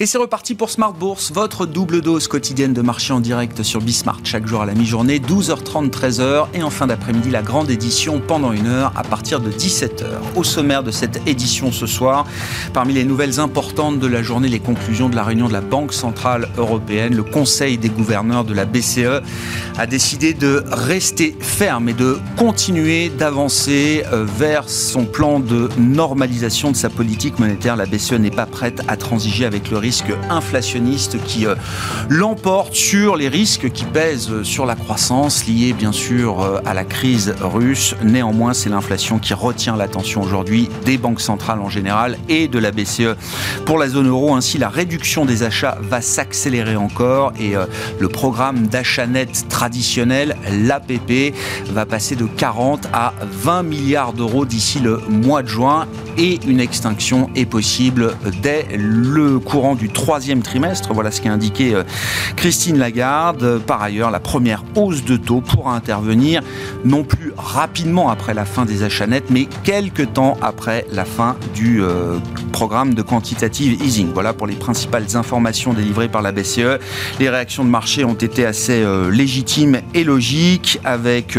Et c'est reparti pour Smart Bourse, votre double dose quotidienne de marché en direct sur Bismart, chaque jour à la mi-journée, 12h30, 13h, et en fin d'après-midi, la grande édition pendant une heure à partir de 17h. Au sommaire de cette édition ce soir, parmi les nouvelles importantes de la journée, les conclusions de la réunion de la Banque Centrale Européenne, le Conseil des gouverneurs de la BCE a décidé de rester ferme et de continuer d'avancer euh, vers son plan de normalisation de sa politique monétaire. La BCE n'est pas prête à transiger avec le risque risque inflationniste qui euh, sur les risques qui pèsent sur la croissance, liés bien sûr euh, à la crise russe. Néanmoins, c'est l'inflation qui retient l'attention aujourd'hui des banques centrales en général et de la BCE pour la zone euro. Ainsi, la réduction des achats va s'accélérer encore et euh, le programme d'achat net traditionnel, l'APP, va passer de 40 à 20 milliards d'euros d'ici le mois de juin et une extinction est possible dès le courant du troisième trimestre. Voilà ce qu'a indiqué euh, Christine Lagarde. Par ailleurs, la première hausse de taux pourra intervenir non plus rapidement après la fin des achats nets, mais quelques temps après la fin du euh, programme de quantitative easing. Voilà pour les principales informations délivrées par la BCE. Les réactions de marché ont été assez euh, légitimes et logiques, avec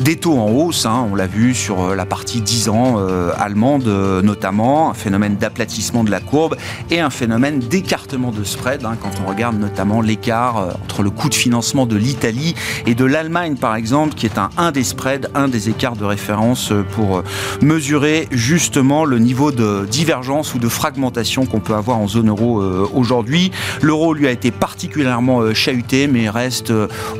des taux en hausse. Hein. on l'a vu sur la partie 10 ans allemande notamment, un phénomène d'aplatissement de la courbe et un phénomène d'écartement de spread, hein, quand on regarde notamment l'écart euh, entre le coût de financement de l'Italie et de l'Allemagne, par exemple, qui est un, un des spreads, un des écarts de référence euh, pour euh, mesurer justement le niveau de divergence ou de fragmentation qu'on peut avoir en zone euro aujourd'hui. L'euro lui a été particulièrement chahuté, mais reste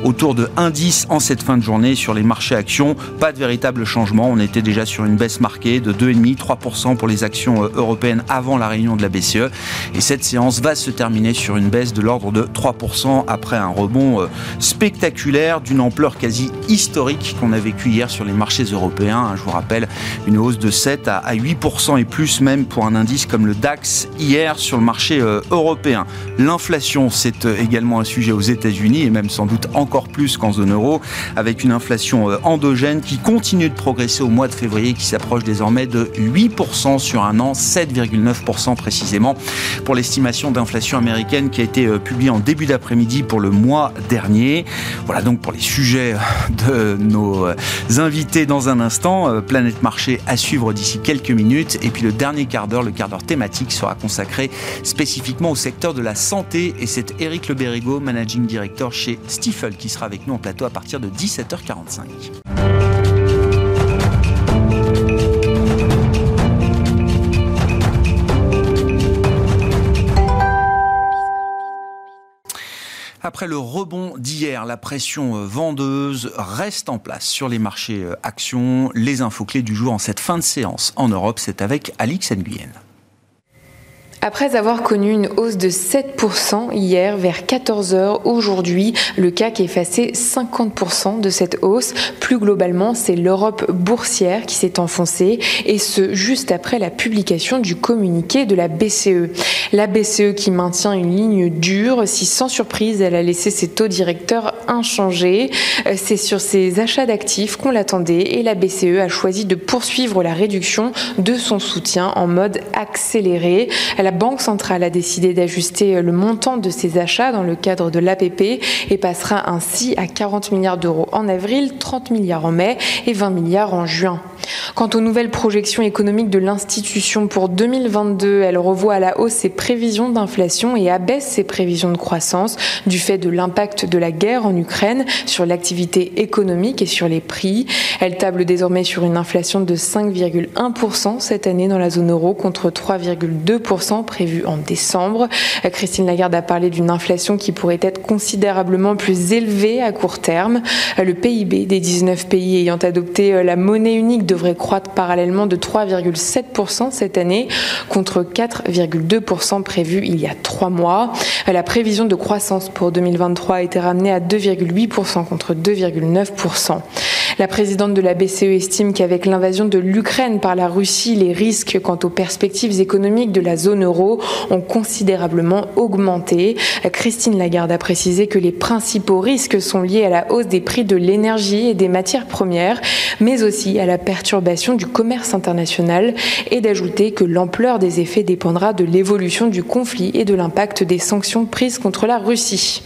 autour de 1,10 en cette fin de journée sur les marchés actions. Pas de véritable changement. On était déjà sur une baisse marquée de 2,5-3% pour les actions européennes avant la réunion de la BCE. Et cette séance va se terminer sur une baisse de l'ordre de 3% après un rebond euh, spectaculaire d'une ampleur quasi historique qu'on a vécu hier sur les marchés européens. Je vous rappelle une hausse de 7 à 8% et plus même pour un indice comme le DAX hier sur le marché euh, européen. L'inflation, c'est euh, également un sujet aux États-Unis et même sans doute encore plus qu'en zone euro, avec une inflation endogène qui continue de progresser au mois de février, qui s'approche désormais de 8% sur un an, 7,9% précisément pour l'estimation d'inflation américaine qui a été euh, publiée en début d'après-midi pour le mois dernier. Voilà donc pour les sujets de nos euh, invités dans un instant. Euh, Planète Marché à suivre d'ici quelques minutes. Et puis le dernier quart d'heure, le quart d'heure thématique, sera consacré spécifiquement au secteur de la santé. Et c'est Eric Leberigo, Managing Director chez Stifel, qui sera avec nous en plateau à partir de 17h45. Après le rebond d'hier, la pression euh, vendeuse reste en place sur les marchés euh, actions. Les infos clés du jour en cette fin de séance en Europe, c'est avec Alix Nguyen. Après avoir connu une hausse de 7% hier vers 14h, aujourd'hui, le CAC effacé 50% de cette hausse. Plus globalement, c'est l'Europe boursière qui s'est enfoncée et ce, juste après la publication du communiqué de la BCE. La BCE qui maintient une ligne dure, si sans surprise, elle a laissé ses taux directeurs inchangés. Euh, c'est sur ses achats d'actifs qu'on l'attendait et la BCE a choisi de poursuivre la réduction de son soutien en mode accéléré. La Banque centrale a décidé d'ajuster le montant de ses achats dans le cadre de l'APP et passera ainsi à 40 milliards d'euros en avril, 30 milliards en mai et 20 milliards en juin. Quant aux nouvelles projections économiques de l'institution pour 2022, elle revoit à la hausse ses prévisions d'inflation et abaisse ses prévisions de croissance du fait de l'impact de la guerre en Ukraine sur l'activité économique et sur les prix. Elle table désormais sur une inflation de 5,1% cette année dans la zone euro contre 3,2% prévu en décembre. Christine Lagarde a parlé d'une inflation qui pourrait être considérablement plus élevée à court terme. Le PIB des 19 pays ayant adopté la monnaie unique devrait croître parallèlement de 3,7% cette année contre 4,2% prévu il y a trois mois. La prévision de croissance pour 2023 a été ramenée à 2,8% contre 2,9%. La présidente de la BCE estime qu'avec l'invasion de l'Ukraine par la Russie, les risques quant aux perspectives économiques de la zone euro ont considérablement augmenté. Christine Lagarde a précisé que les principaux risques sont liés à la hausse des prix de l'énergie et des matières premières, mais aussi à la perturbation du commerce international et d'ajouter que l'ampleur des effets dépendra de l'évolution du conflit et de l'impact des sanctions prises contre la Russie.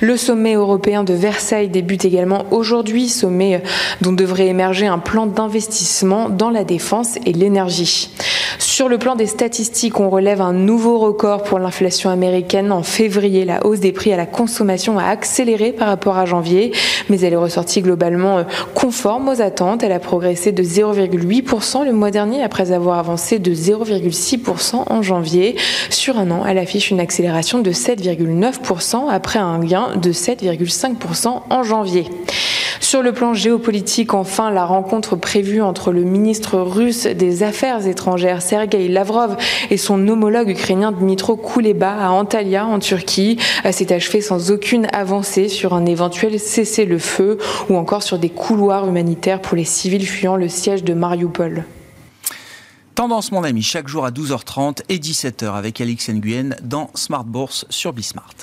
Le sommet européen de Versailles débute également aujourd'hui, sommet dont devrait émerger un plan d'investissement dans la défense et l'énergie. Sur le plan des statistiques, on relève un nouveau record pour l'inflation américaine. En février, la hausse des prix à la consommation a accéléré par rapport à janvier, mais elle est ressortie globalement euh, conforme aux attentes. Elle a progressé de 0,8% le mois dernier après avoir avancé de 0,6% en janvier. Sur un an, elle affiche une accélération de 7,9% après un gain de 7,5% en janvier. Sur le plan géopolitique, enfin, la rencontre prévue entre le ministre russe des Affaires étrangères Sergei Lavrov et son homologue ukrainien Dmitro Kuleba à Antalya en Turquie s'est achevée sans aucune avancée sur un éventuel cessez-le-feu ou encore sur des couloirs humanitaires pour les civils fuyant le siège de Mariupol. Tendance, mon ami, chaque jour à 12h30 et 17h avec Alix Nguyen dans Smart Bourse sur Bismart.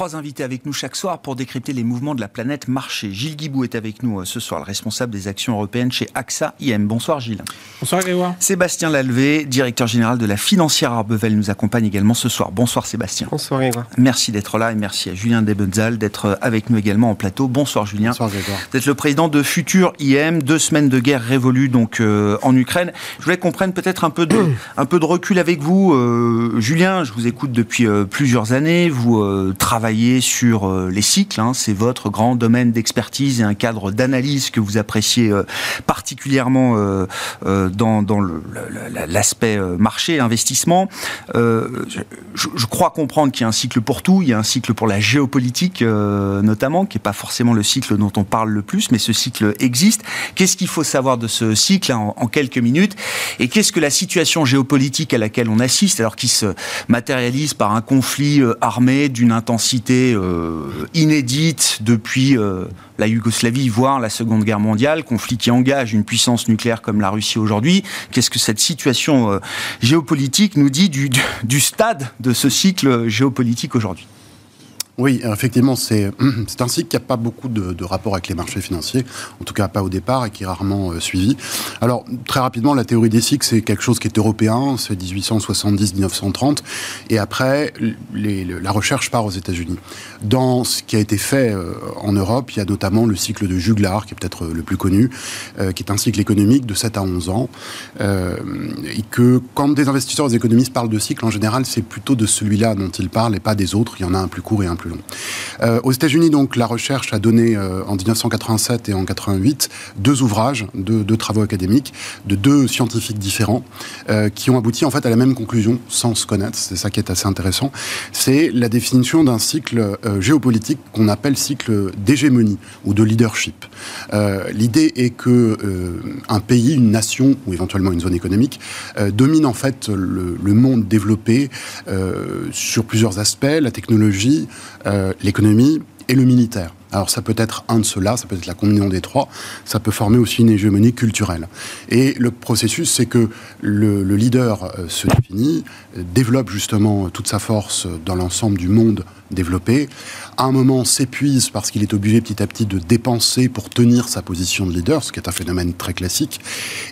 Trois invités avec nous chaque soir pour décrypter les mouvements de la planète marché. Gilles Guibou est avec nous euh, ce soir, le responsable des actions européennes chez AXA IM. Bonsoir Gilles. Bonsoir Grégoire. Sébastien Lalvé, directeur général de la financière Arbevel, nous accompagne également ce soir. Bonsoir Sébastien. Bonsoir Grégoire. Merci d'être là et merci à Julien Debenzal d'être euh, avec nous également en plateau. Bonsoir Julien. Bonsoir Grégoire. Vous êtes le président de Futur IM, deux semaines de guerre révolue donc euh, en Ukraine. Je voulais qu'on prenne peut-être un peu de un peu de recul avec vous, Julien. Je vous écoute depuis plusieurs années. Vous travaillez sur euh, les cycles. Hein. c'est votre grand domaine d'expertise et un cadre d'analyse que vous appréciez euh, particulièrement euh, dans, l'aspect marché, investissement. Je, crois comprendre qu'il y a un cycle pour tout. Il y a un cycle pour la géopolitique notamment, qui n'est pas forcément le cycle dont on parle le plus, mais ce cycle existe. Qu'est-ce qu'il faut savoir de ce cycle en, en quelques minutes? Et qu'est-ce que la situation géopolitique à laquelle on assiste, alors qui se matérialise par un conflit armé d'une intensité euh, inédite depuis euh, la Yougoslavie, voire la Seconde Guerre mondiale, conflit qui engage une puissance nucléaire comme la Russie aujourd'hui. Qu'est-ce que cette situation euh, géopolitique nous dit du stade de ce cycle géopolitique aujourd'hui? Oui, effectivement, c'est un cycle qui n'a pas beaucoup de, rapport avec les marchés financiers, en tout cas pas au départ, et qui est rarement euh, suivi. Alors, très rapidement, la théorie des cycles, c'est quelque chose qui est européen, c'est 1870-1930, et après, la recherche part aux États-Unis. Dans ce qui a été fait euh, en Europe, il y a notamment le cycle de Juglar, qui est peut-être le plus connu, euh, qui est un cycle économique de 7 à 11 ans, et que quand des investisseurs et des économistes parlent de cycle, en général, c'est plutôt de celui-là dont ils parlent, et pas des autres. Il y en a un plus court et un plus euh, aux États-Unis, donc, la recherche a donné euh, en 1987 et en 88 deux ouvrages, deux, travaux académiques de deux scientifiques différents euh, qui ont abouti en fait à la même conclusion sans se connaître. C'est ça qui est assez intéressant. C'est la définition d'un cycle géopolitique qu'on appelle cycle d'hégémonie ou de leadership. L'idée est que un pays, une nation ou éventuellement une zone économique domine en fait le monde développé sur plusieurs aspects, la technologie, euh, l'économie et le militaire. Alors ça peut être un de ceux-là, ça peut être la combinaison des trois, ça peut former aussi une hégémonie culturelle. Et le processus, c'est que le, leader euh, se définit, développe justement toute sa force dans l'ensemble du monde développé, à un moment s'épuise parce qu'il est obligé petit à petit de dépenser pour tenir sa position de leader, ce qui est un phénomène très classique,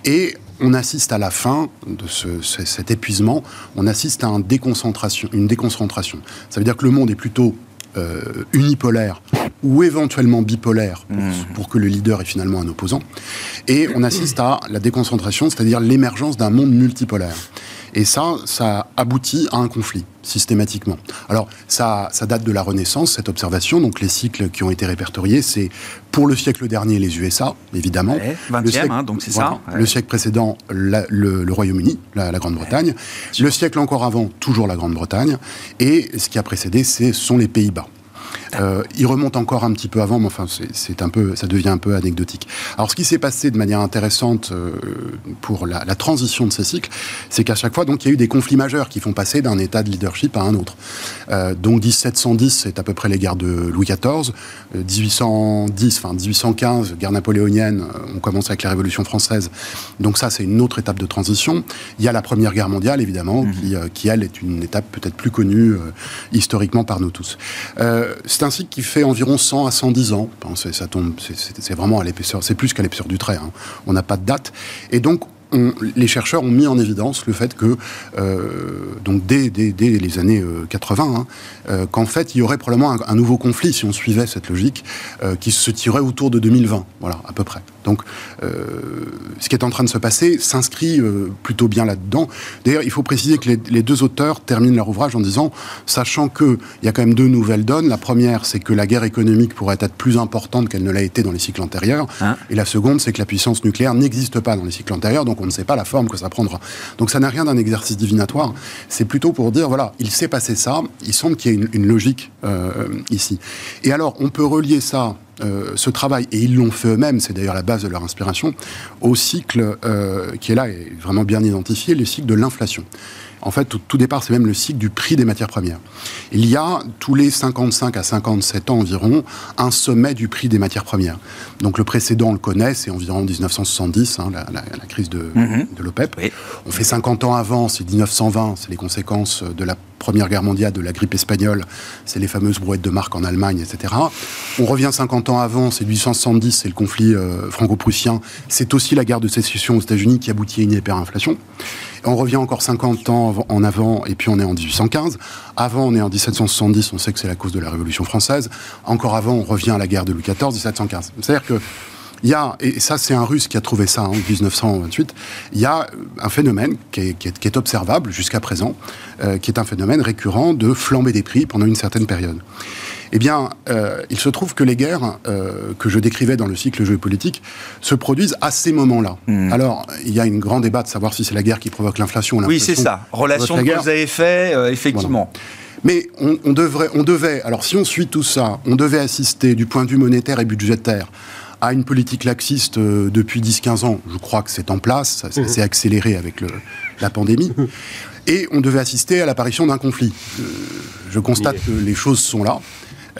et on assiste à la fin de cet épuisement, on assiste à une déconcentration, une déconcentration. Ça veut dire que le monde est plutôt euh, unipolaire ou éventuellement bipolaire mmh. pour, que le leader est finalement un opposant. Et on assiste à la déconcentration, c'est-à-dire l'émergence d'un monde multipolaire. Et ça, ça aboutit à un conflit, systématiquement. Alors, ça, ça date de la Renaissance, cette observation. Donc, les cycles qui ont été répertoriés, c'est pour le siècle dernier, les USA, évidemment. 20e, le siècle, hein, donc c'est ça. Le siècle précédent, le, Royaume-Uni, la, Grande-Bretagne. Le siècle encore avant, toujours la Grande-Bretagne. Et ce qui a précédé, ce sont les Pays-Bas. Euh, il remonte encore un petit peu avant, mais enfin, c'est un peu, ça devient un peu anecdotique. Alors, ce qui s'est passé de manière intéressante euh, pour la, transition de ces cycles, c'est qu'à chaque fois, donc, il y a eu des conflits majeurs qui font passer d'un état de leadership à un autre. Euh, donc, 1710, c'est à peu près les guerres de Louis XIV. 1810, enfin 1815, guerre napoléonienne, on commence avec la Révolution française. Donc ça, c'est une autre étape de transition. Il y a la Première Guerre mondiale, évidemment, mhm. qui, qui, elle, est une étape peut-être plus connue historiquement par nous tous. Euh, c'est un cycle qui fait environ 100 à 110 ans. ça tombe, c'est vraiment à l'épaisseur, c'est plus qu'à l'épaisseur du trait. Hein. On n'a pas de date. Et donc, les chercheurs ont mis en évidence le fait que, euh, donc dès, les années 80, euh, hein, euh, qu'en fait, il y aurait probablement un, nouveau conflit, si on suivait cette logique, qui se tirerait autour de 2020, voilà, à peu près. Donc, ce qui est en train de se passer s'inscrit plutôt bien là-dedans. D'ailleurs, il faut préciser que les, deux auteurs terminent leur ouvrage en disant, sachant qu'il y a quand même deux nouvelles donnes. La première, c'est que la guerre économique pourrait être plus importante qu'elle ne l'a été dans les cycles antérieurs. Hein et la seconde, c'est que la puissance nucléaire n'existe pas dans les cycles antérieurs. Donc, on ne sait pas la forme que ça prendra. Donc ça n'a rien d'un exercice divinatoire, c'est plutôt pour dire, voilà, il s'est passé ça, il semble qu'il y ait une, logique euh, ici. Et alors, on peut relier ça euh, ce travail, et ils l'ont fait eux-mêmes, c'est d'ailleurs la base de leur inspiration, au cycle euh, qui est là et vraiment bien identifié, le cycle de l'inflation. En fait, tout, départ, c'est même le cycle du prix des matières premières. Il y a, tous les 55 à 57 ans environ, un sommet du prix des matières premières. Donc le précédent, on le connaît, c'est environ 1970, hein, la, crise de, mhm. l'OPEP. On fait 50 ans avant, c'est 1920, c'est les conséquences de la Première Guerre mondiale, de la grippe espagnole, c'est les fameuses brouettes de marque en Allemagne, etc. On revient 50 ans avant, c'est 1870, c'est le conflit euh, franco-prussien, c'est aussi la guerre de sécession aux États-Unis qui aboutit à une hyperinflation. On revient encore 50 ans en avant, et puis on est en 1815. Avant, on est en 1770, on sait que c'est la cause de la Révolution française. Encore avant, on revient à la guerre de Louis XIV, 1715. C'est-à-dire que il y a, et ça c'est un russe qui a trouvé ça en 1928, il y a un phénomène qui est, observable jusqu'à présent, euh, qui est un phénomène récurrent de flamber des prix pendant une certaine période. Eh bien, euh, il se trouve que les guerres euh, que je décrivais dans le cycle géopolitique se produisent à ces moments-là. Hmm. Alors, il y a une grande débat de savoir si c'est la guerre qui provoque l'inflation ou Oui, c'est ça. Relation de cause à effet, euh, effectivement. Mais on, devrait, on devait, alors si on suit tout ça, on devait assister du point de vue monétaire et budgétaire à une politique laxiste depuis 10-15 ans. Je crois que c'est en place, ça, s'est accéléré avec le, la pandémie. Et on devait assister à l'apparition d'un conflit. je constate que les choses sont là.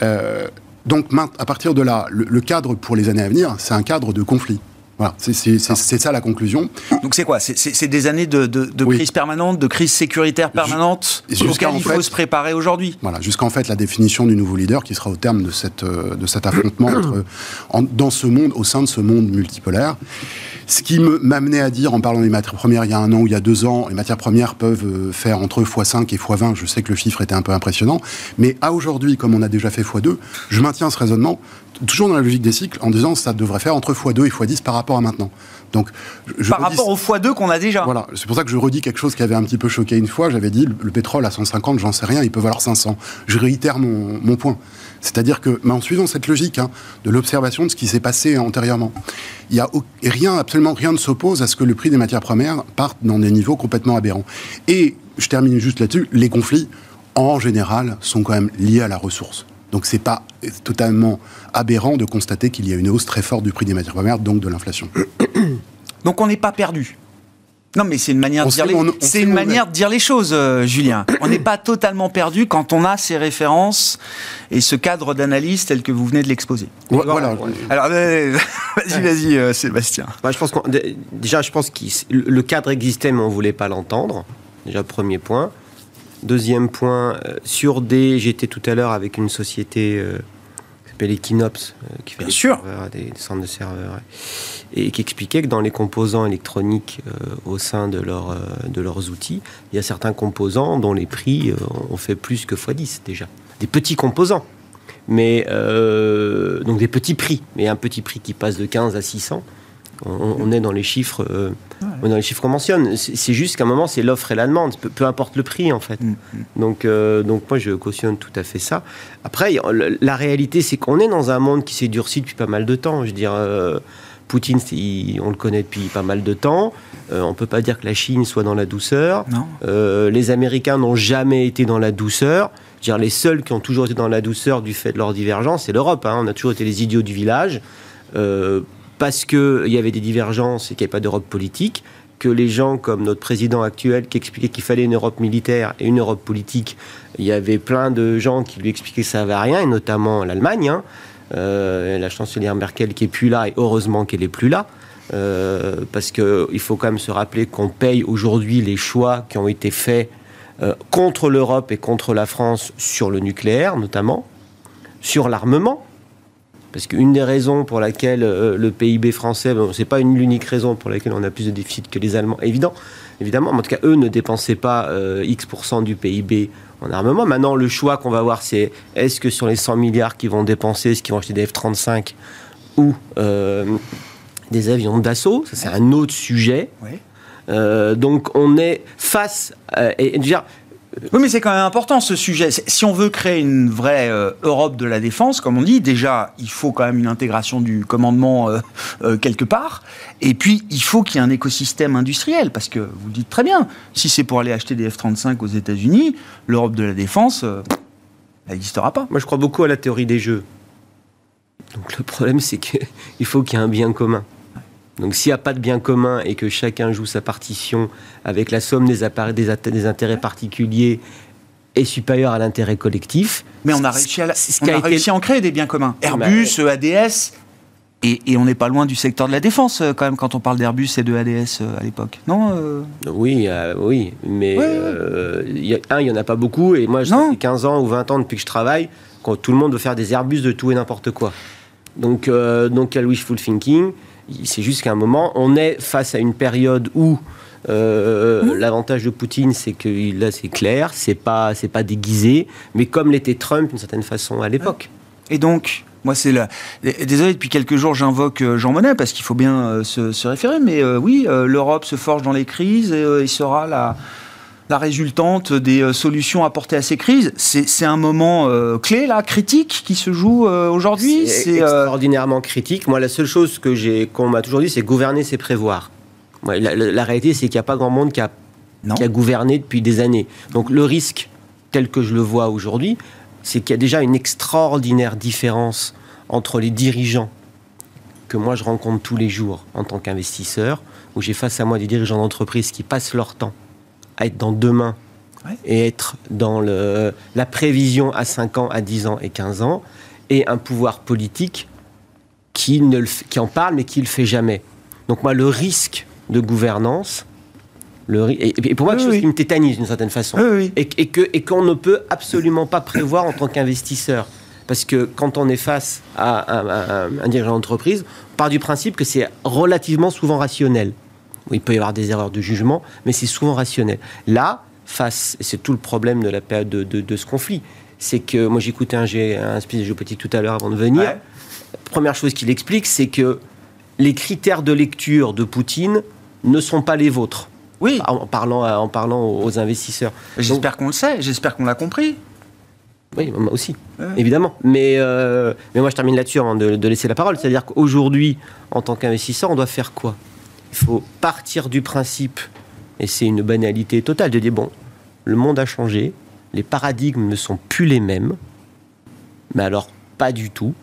Euh, donc, à partir de là, le, cadre pour les années à venir, c'est un cadre de conflit. Voilà, c'est ça la conclusion. Donc c'est quoi? C'est des années de, crise permanente, de crise sécuritaire permanente jusqu'à il faut se préparer aujourd'hui? Voilà, jusqu'en fait la définition du nouveau leader qui sera au terme de, cette, euh, de cet affrontement entre, dans ce monde, au sein de ce monde multipolaire. Ce qui m'amenait à dire, en parlant des matières premières il y a un an ou il y a deux ans, les matières premières peuvent euh, faire entre x5 et x20. Je sais que le chiffre était un peu impressionnant. Mais à aujourd'hui, comme on a déjà fait x2, je maintiens ce raisonnement, toujours dans la logique des cycles, en disant que ça devrait faire entre x2 et x10 par rapport à maintenant. Donc, par rapport au x2 qu'on a déjà. Voilà, c'est pour ça que je redis quelque chose qui avait un petit peu choqué une fois. J'avais dit le, pétrole à 150, j'en sais rien, il peut valoir 500. Je réitère mon, mon point. C'est-à-dire que, en suivant cette logique hein, de l'observation de ce qui s'est passé antérieurement, il y a rien, absolument rien ne s'oppose à ce que le prix des matières premières parte dans des niveaux complètement aberrants. Et je termine juste là-dessus, les conflits, en général, sont quand même liés à la ressource. Donc c'est pas totalement aberrant de constater qu'il y a une hausse très forte du prix des matières premières, donc de l'inflation. Donc on n'est pas perdu. Non, mais c'est une manière de dire les, c'est une manière de dire les choses, euh, Julien. On n'est pas totalement perdu quand on a ces références et ce cadre d'analyse tel que vous venez de l'exposer. Voilà. Alors, euh, vas-y, vas-y, euh, Sébastien. Bah, je pense déjà, je pense que le cadre existait, mais on voulait pas l'entendre. Déjà, premier point. Deuxième point, sur des, j'étais tout à l'heure avec une société qui s'appelle Equinops, qui fait des, des centres de serveurs et qui expliquait que dans les composants électroniques euh, au sein de, leur, euh, de leurs outils, il y a certains composants dont les prix euh, ont fait plus que x10 déjà. Des petits composants, mais donc des petits prix, mais un petit prix qui passe de 15 à 600. On, est dans les chiffres, dans les chiffres qu'on mentionne. C'est juste qu'à un moment, c'est l'offre et la demande, peu, importe le prix en fait. Mm, mm. Donc, donc moi, je cautionne tout à fait ça. Après, la réalité, c'est qu'on est dans un monde qui s'est durci depuis pas mal de temps. Je veux dire Poutine, on le connaît depuis pas mal de temps. Euh, on ne peut pas dire que la Chine soit dans la douceur. Euh, les Américains n'ont jamais été dans la douceur. dire, les seuls qui ont toujours été dans la douceur du fait de leur divergence, c'est l'Europe. Hein. On a toujours été les idiots du village, euh, parce qu'il y avait des divergences et qu'il n'y avait pas d'Europe politique, que les gens comme notre président actuel qui expliquait qu'il fallait une Europe militaire et une Europe politique, il y avait plein de gens qui lui expliquaient que ça n'avait rien, et notamment l'Allemagne. Hein. Euh, la chancelière Merkel qui est plus là, et heureusement qu'elle est plus là. Euh, parce qu'il faut quand même se rappeler qu'on paye aujourd'hui les choix qui ont été faits euh, contre l'Europe et contre la France sur le nucléaire notamment, sur l'armement. Parce qu'une des raisons pour laquelle euh, le PIB français, bon, c'est pas une l'unique raison pour laquelle on a plus de déficit que les Allemands, évident, évidemment, mais en tout cas, eux ne dépensaient pas X% du PIB en armement. Maintenant, le choix qu'on va voir, c'est est-ce que sur les 100 milliards qu'ils vont dépenser, ce qu'ils vont acheter des F-35 ou des avions d'assaut, ça c'est un autre sujet. Euh, donc on est face à, et, oui, mais c'est quand même important ce sujet. Si on veut créer une vraie euh, Europe de la défense, comme on dit, déjà, il faut quand même une intégration du commandement euh, quelque part. Et puis, il faut qu'il y ait un écosystème industriel. Parce que vous le dites très bien, si c'est pour aller acheter des F-35 aux États-Unis, l'Europe de la défense, elle n'existera pas. Moi, je crois beaucoup à la théorie des jeux. Donc le problème, c'est qu'il faut qu'il y ait un bien commun. Donc s'il n'y a pas de bien commun et que chacun joue sa partition avec la somme des, des, intérêts particuliers est supérieure à l'intérêt collectif. Mais on a réussi à, réussi à en créer des biens communs. Airbus, EADS, et, on n'est pas loin du secteur de la défense euh, quand même quand on parle d'Airbus et de ADS euh, à l'époque, non euh Oui, oui, mais y un, il n'y en a pas beaucoup, et moi, j'ai 15 ans ou 20 ans depuis que je travaille, quand tout le monde veut faire des Airbus de tout et n'importe quoi. Donc, donc il y a le wishful thinking, c'est juste qu'à un moment, on est face à une période où euh, mmh. L'avantage de Poutine, c'est que là, c'est clair, c'est pas, c'est pas déguisé, mais comme l'était Trump d'une certaine façon à l'époque. Et donc, moi, c'est là. Désolé, depuis quelques jours, j'invoque euh, Jean Monnet parce qu'il faut bien euh, se, référer, mais oui, l'Europe se forge dans les crises et il sera la la résultante des euh, solutions apportées à ces crises. C'est un moment euh, clé, là, critique, qui se joue euh, aujourd'hui? C'est extraordinairement critique. Moi, la seule chose que qu'on m'a toujours dit, c'est gouverner, c'est prévoir. la, réalité, c'est qu'il n'y a pas grand monde qui a, qui a gouverné depuis des années. Donc le risque, tel que je le vois aujourd'hui, c'est qu'il y a déjà une extraordinaire différence entre les dirigeants que moi je rencontre tous les jours en tant qu'investisseur, où j'ai face à moi des dirigeants d'entreprise qui passent leur temps à être dans demain et être dans le, la prévision à 5 ans, à 10 ans et 15 ans, et un pouvoir politique qui, ne qui en parle mais qui ne le fait jamais. Donc moi, le risque de gouvernance, le, et, pour moi, quelque chose qui me tétanise d'une certaine façon, et, et, et qu'on ne peut absolument pas prévoir en tant qu'investisseur. Parce que quand on est face à un, un dirigeant d'entreprise, on part du principe que c'est relativement souvent rationnel il peut y avoir des erreurs de jugement, mais c'est souvent rationnel. Là, face, et c'est tout le problème de la période de, ce conflit, c'est que moi j'écoutais un, un spécialiste géopolitique tout à l'heure avant de venir. Première chose qu'il explique, c'est que les critères de lecture de Poutine ne sont pas les vôtres. Oui. En parlant, en parlant aux investisseurs. J'espère qu'on le sait, j'espère qu'on l'a compris. Oui, moi aussi, évidemment. Mais, euh, mais moi, je termine là-dessus avant de, de laisser la parole. C'est-à-dire qu'aujourd'hui, en tant qu'investisseur, on doit faire quoi? Il faut partir du principe, et c'est une banalité totale, de dire, bon, le monde a changé, les paradigmes ne sont plus les mêmes, mais alors pas du tout,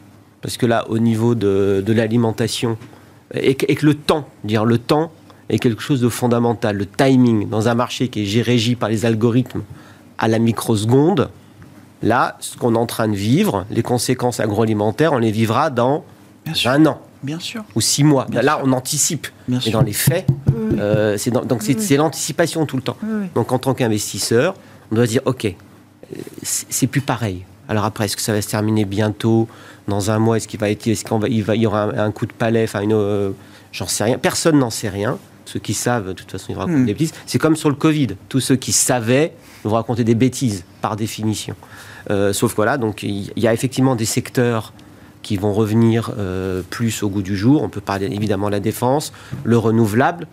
parce que là, au niveau de, l'alimentation, et, que le temps, dire le temps est quelque chose de fondamental, le timing dans un marché qui est régi par les algorithmes à la microseconde, là, ce qu'on est en train de vivre, les conséquences agroalimentaires, on les vivra dans un an. Bien sûr. Ou six mois. Là, on anticipe. Bien Mais dans les faits, euh, c'est donc c'est l'anticipation tout le temps. Donc, en tant qu'investisseur, on doit dire ok, c'est plus pareil. Alors après, est-ce que ça va se terminer bientôt, dans un mois Est-ce qu'il va être, est-ce qu'on va, il, va, y aura un, coup de palais Enfin, une, euh, j'en sais rien. Personne n'en sait rien. Ceux qui savent, de toute façon, ils racontent hmm. des bêtises. C'est comme sur le Covid. Tous ceux qui savaient vont raconter des bêtises par définition. Euh, sauf voilà, donc il y, a effectivement des secteurs qui vont revenir euh, plus au goût du jour. On peut parler évidemment de la défense, le renouvelable.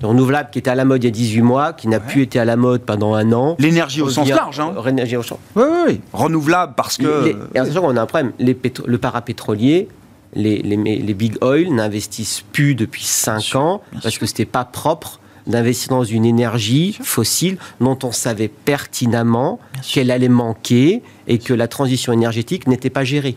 Le renouvelable qui était à la mode il y a 18 mois, qui n'a plus été à la mode pendant un an. L'énergie au sens large. Hein. L'énergie au sens. Oui, oui, oui. Renouvelable parce que. et attention, on a un problème. Les le parapétrolier, les, les, les, big oil n'investissent plus depuis 5 ans parce que c'était pas propre d'investir dans une énergie fossile dont on savait pertinemment qu'elle allait manquer et que la transition énergétique n'était pas gérée.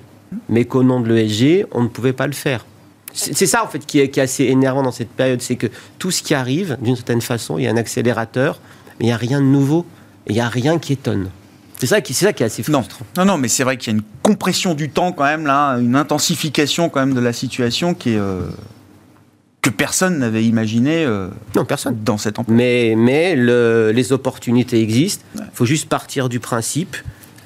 Mais qu'au nom de l'ESG, on ne pouvait pas le faire. C'est ça, en fait, qui est, qui est, assez énervant dans cette période. C'est que tout ce qui arrive, d'une certaine façon, il y a un accélérateur, mais il n'y a rien de nouveau. Il n'y a rien qui étonne. C'est ça, qui, ça qui est assez frustrant. Non, non, mais c'est vrai qu'il y a une compression du temps quand même, là, une intensification quand même de la situation qui est... Euh, que personne n'avait imaginé euh, non, personne. dans cette ampleur. Mais, mais le, les opportunités existent. Il faut juste partir du principe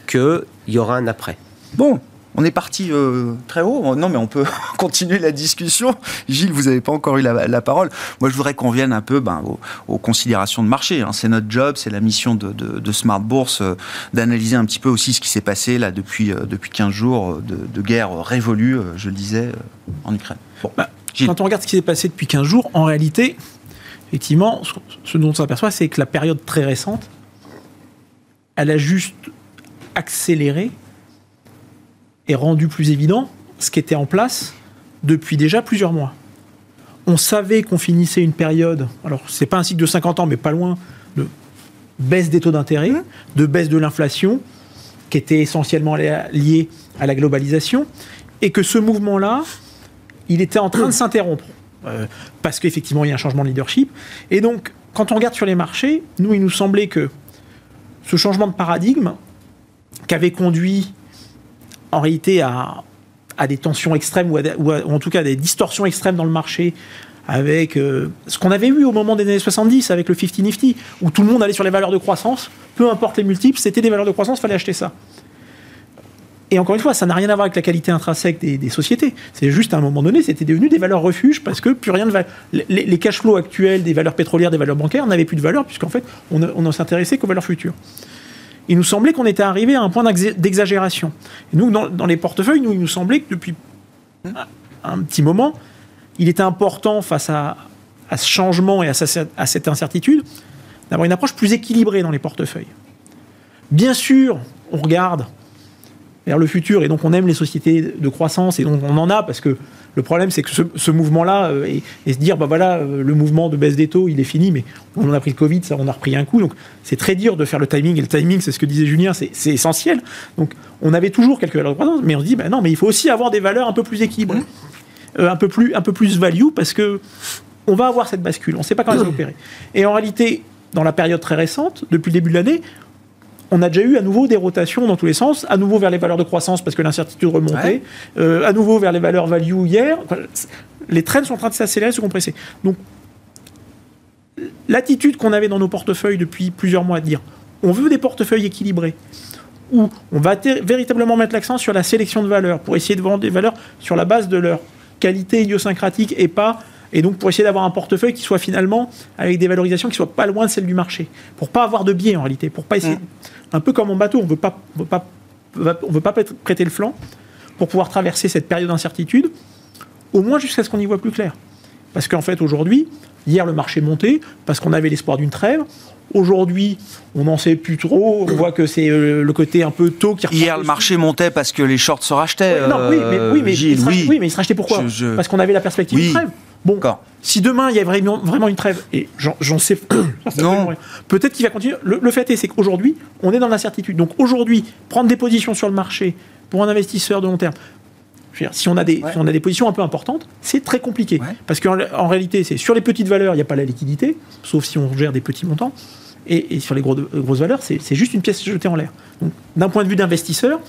qu'il y aura un après. Bon, on est parti euh, très haut. Non, mais on peut continuer la discussion. Gilles, vous n'avez pas encore eu la, parole. Moi, je voudrais qu'on vienne un peu ben, aux, considérations de marché. Hein. C'est notre job, c'est la mission de, Smart Bourse euh, d'analyser un petit peu aussi ce qui s'est passé là depuis, euh, depuis 15 jours de, guerre révolue, je le disais, en Ukraine. Bon, bah, quand on regarde ce qui s'est passé depuis 15 jours, en réalité, effectivement, ce dont on s'aperçoit, c'est que la période très récente, elle a juste accéléré et rendu plus évident ce qui était en place depuis déjà plusieurs mois. On savait qu'on finissait une période, alors c'est pas un cycle de 50 ans, mais pas loin, de baisse des taux d'intérêt, mmh. de baisse de l'inflation, qui était essentiellement lié à la globalisation, et que ce mouvement-là, il était en train de s'interrompre, euh, parce qu'effectivement, il y a un changement de leadership. Et donc, quand on regarde sur les marchés, nous, il nous semblait que ce changement de paradigme, qu'avait conduit en réalité à, des tensions extrêmes ou, en tout cas des distorsions extrêmes dans le marché avec euh, ce qu'on avait eu au moment des années 70 avec le 50 Nifty, où tout le monde allait sur les valeurs de croissance, peu importe les multiples, c'était des valeurs de croissance, fallait acheter ça. Et encore une fois, ça n'a rien à voir avec la qualité intrinsèque des, sociétés. C'est juste à un moment donné, c'était devenu des valeurs refuges parce que plus rien ne va. Les, les cash flows actuels des valeurs pétrolières, des valeurs bancaires n'avaient plus de valeur puisqu'en fait, on ne s'intéressait qu'aux valeurs futures il nous semblait qu'on était arrivé à un point d'exagération. Nous, dans, les portefeuilles, nous, il nous semblait que depuis un petit moment, il était important face à, ce changement et à cette incertitude d'avoir une approche plus équilibrée dans les portefeuilles. Bien sûr, on regarde vers le futur et donc on aime les sociétés de croissance et donc on en a parce que le problème, c'est que ce, mouvement-là, euh, et, se dire, bah voilà, euh, le mouvement de baisse des taux, il est fini, mais on a pris le Covid, ça, on a repris un coup. Donc, c'est très dur de faire le timing. Et le timing, c'est ce que disait Julien, c'est essentiel. Donc, on avait toujours quelques valeurs de croissance, mais on se dit, bah non, mais il faut aussi avoir des valeurs un peu plus équilibrées, euh, un, peu plus, un peu plus value, parce que on va avoir cette bascule. On ne sait pas quand elle va opérer. Et en réalité, dans la période très récente, depuis le début de l'année, on a déjà eu à nouveau des rotations dans tous les sens, à nouveau vers les valeurs de croissance parce que l'incertitude remontait, euh, à nouveau vers les valeurs value hier. les trends sont en train de s'accélérer, se compresser. Donc, l'attitude qu'on avait dans nos portefeuilles depuis plusieurs mois, de dire on veut des portefeuilles équilibrés, où on va véritablement mettre l'accent sur la sélection de valeurs, pour essayer de vendre des valeurs sur la base de leur qualité idiosyncratique et pas et donc pour essayer d'avoir un portefeuille qui soit finalement avec des valorisations qui soient pas loin de celles du marché, pour pas avoir de biais en réalité, pour pas essayer, mm. Un peu comme en bateau, on veut pas, veut pas, on veut pas prêter le flanc pour pouvoir traverser cette période d'incertitude, au moins jusqu'à ce qu'on y voit plus clair. Parce qu'en fait aujourd'hui, hier le marché montait parce qu'on avait l'espoir d'une trêve. Aujourd'hui, on n'en sait plus trop. On voit que c'est euh, le côté un peu tôt qui. Hier, le marché montait parce que les shorts se rachetaient. non, oui, mais, oui, mais, il oui, mais se rachetaient pourquoi? Parce qu'on avait la perspective d'une trêve. Bon, si demain il y a vraiment, une trêve, et j'en sais non. peut-être qu'il va continuer. Le, fait est, c'est qu'aujourd'hui, on est dans l'incertitude. Donc aujourd'hui, prendre des positions sur le marché pour un investisseur de long terme, si, on a des, on a des positions un peu importantes, c'est très compliqué. Parce qu'en en réalité, c'est sur les petites valeurs, il n'y a pas la liquidité, sauf si on gère des petits montants. Et, sur les grosses valeurs, c'est juste une pièce jetée en l'air. Donc, d'un point de vue d'investisseur,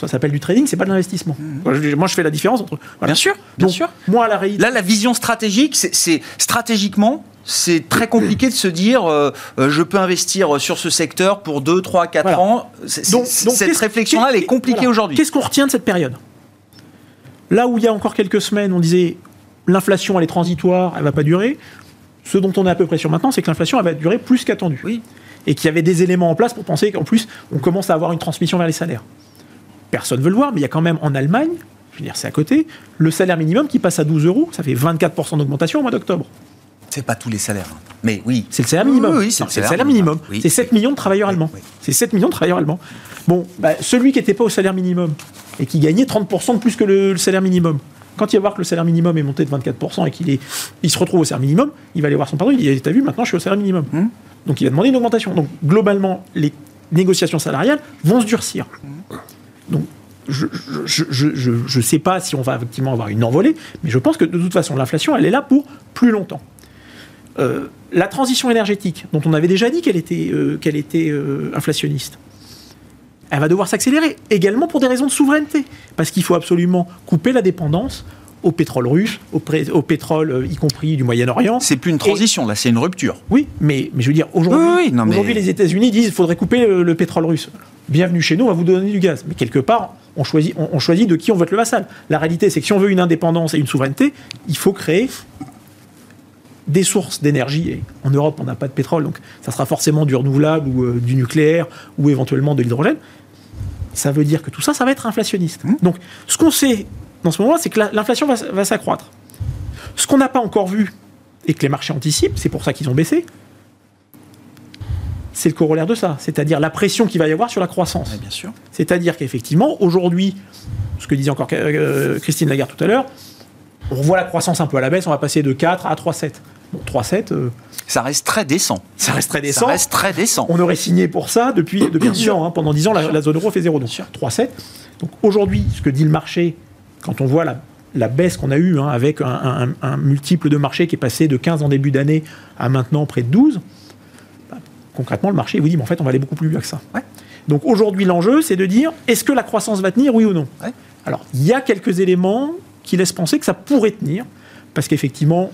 ça s'appelle du trading, c'est pas de l'investissement. Mhm. Moi, je fais la différence entre. Bien sûr, bien sûr. Moi, la réalité. Là, la vision stratégique, c'est stratégiquement, c'est très compliqué de se dire euh, euh, je peux investir sur ce secteur pour 2, 3, 4 ans. donc, cette réflexion-là, elle est compliquée aujourd'hui. Qu'est-ce qu'on retient de cette période? Là où il y a encore quelques semaines, on disait l'inflation, elle est transitoire, elle va pas durer. Ce dont on est à peu près sûr maintenant, c'est que l'inflation, elle va durer plus qu'attendu. Oui. Et qu'il y avait des éléments en place pour penser qu'en plus, on commence à avoir une transmission vers les salaires personne ne veut le voir, mais il y a quand même en Allemagne, je veux dire, c'est à côté, le salaire minimum qui passe à 12 euros, ça fait 24% d'augmentation au mois d'octobre. C'est pas tous les salaires, hein. mais oui. C'est le salaire minimum. Oui, c'est le, salaire minimum. C'est 7 millions de travailleurs allemands. C'est 7 millions de travailleurs allemands. Bon, bah, celui qui n'était pas au salaire minimum et qui gagnait 30% de plus que le, salaire minimum, Quand il va voir que le salaire minimum est monté de 24% et qu'il est, il se retrouve au salaire minimum, il va aller voir son patron, il dit T'as vu, maintenant je suis au salaire minimum. Mmh. Donc il va demander une augmentation. Donc globalement, les négociations salariales vont se durcir. Donc je ne sais pas si on va effectivement avoir une envolée, mais je pense que de toute façon, l'inflation, elle est là pour plus longtemps. Euh, la transition énergétique, dont on avait déjà dit qu'elle était, euh, qu'elle était euh, inflationniste, elle va devoir s'accélérer, également pour des raisons de souveraineté, parce qu'il faut absolument couper la dépendance au pétrole russe, au, pétrole y compris du Moyen-Orient. C'est plus une transition, là, c'est une rupture. Oui, mais, mais je veux dire, aujourd'hui, aujourd'hui les États-Unis disent qu'il faudrait couper le, pétrole russe. Bienvenue chez nous, on va vous donner du gaz. Mais quelque part, on choisit, on choisit de qui on veut être le vassal. La réalité, c'est que si on veut une indépendance et une souveraineté, il faut créer des sources d'énergie. Et en Europe, on n'a pas de pétrole, donc ça sera forcément du renouvelable ou euh, du nucléaire ou éventuellement de l'hydrogène. Ça veut dire que tout ça, ça va être inflationniste. Mmh. Donc, ce qu'on sait dans ce moment-là, c'est que l'inflation va, va s'accroître. Ce qu'on n'a pas encore vu et que les marchés anticipent, c'est pour ça qu'ils ont baissé, c'est le corollaire de ça, c'est-à-dire la pression qu'il va y avoir sur la croissance. bien sûr. C'est-à-dire qu'effectivement, aujourd'hui, ce que disait encore euh, Christine Lagarde tout à l'heure, on revoit la croissance un peu à la baisse, on va passer de 4 à 3,7. Bon, 3,7. Euh, ça reste très décent. Ça reste très décent. Ça reste très décent. On aurait signé pour ça depuis, depuis 10 ans. Hein. Pendant 10 ans, la, zone euro fait 0. Donc 3,7. Donc aujourd'hui, ce que dit le marché, quand on voit la, baisse qu'on a eue hein, avec un, multiple de marché qui est passé de 15 en début d'année à maintenant près de 12, bah, concrètement, le marché vous dit, mais en fait, on va aller beaucoup plus bien que ça. Donc aujourd'hui, l'enjeu, c'est de dire, est-ce que la croissance va tenir, oui ou non Alors, il y a quelques éléments qui laisse penser que ça pourrait tenir, parce qu'effectivement,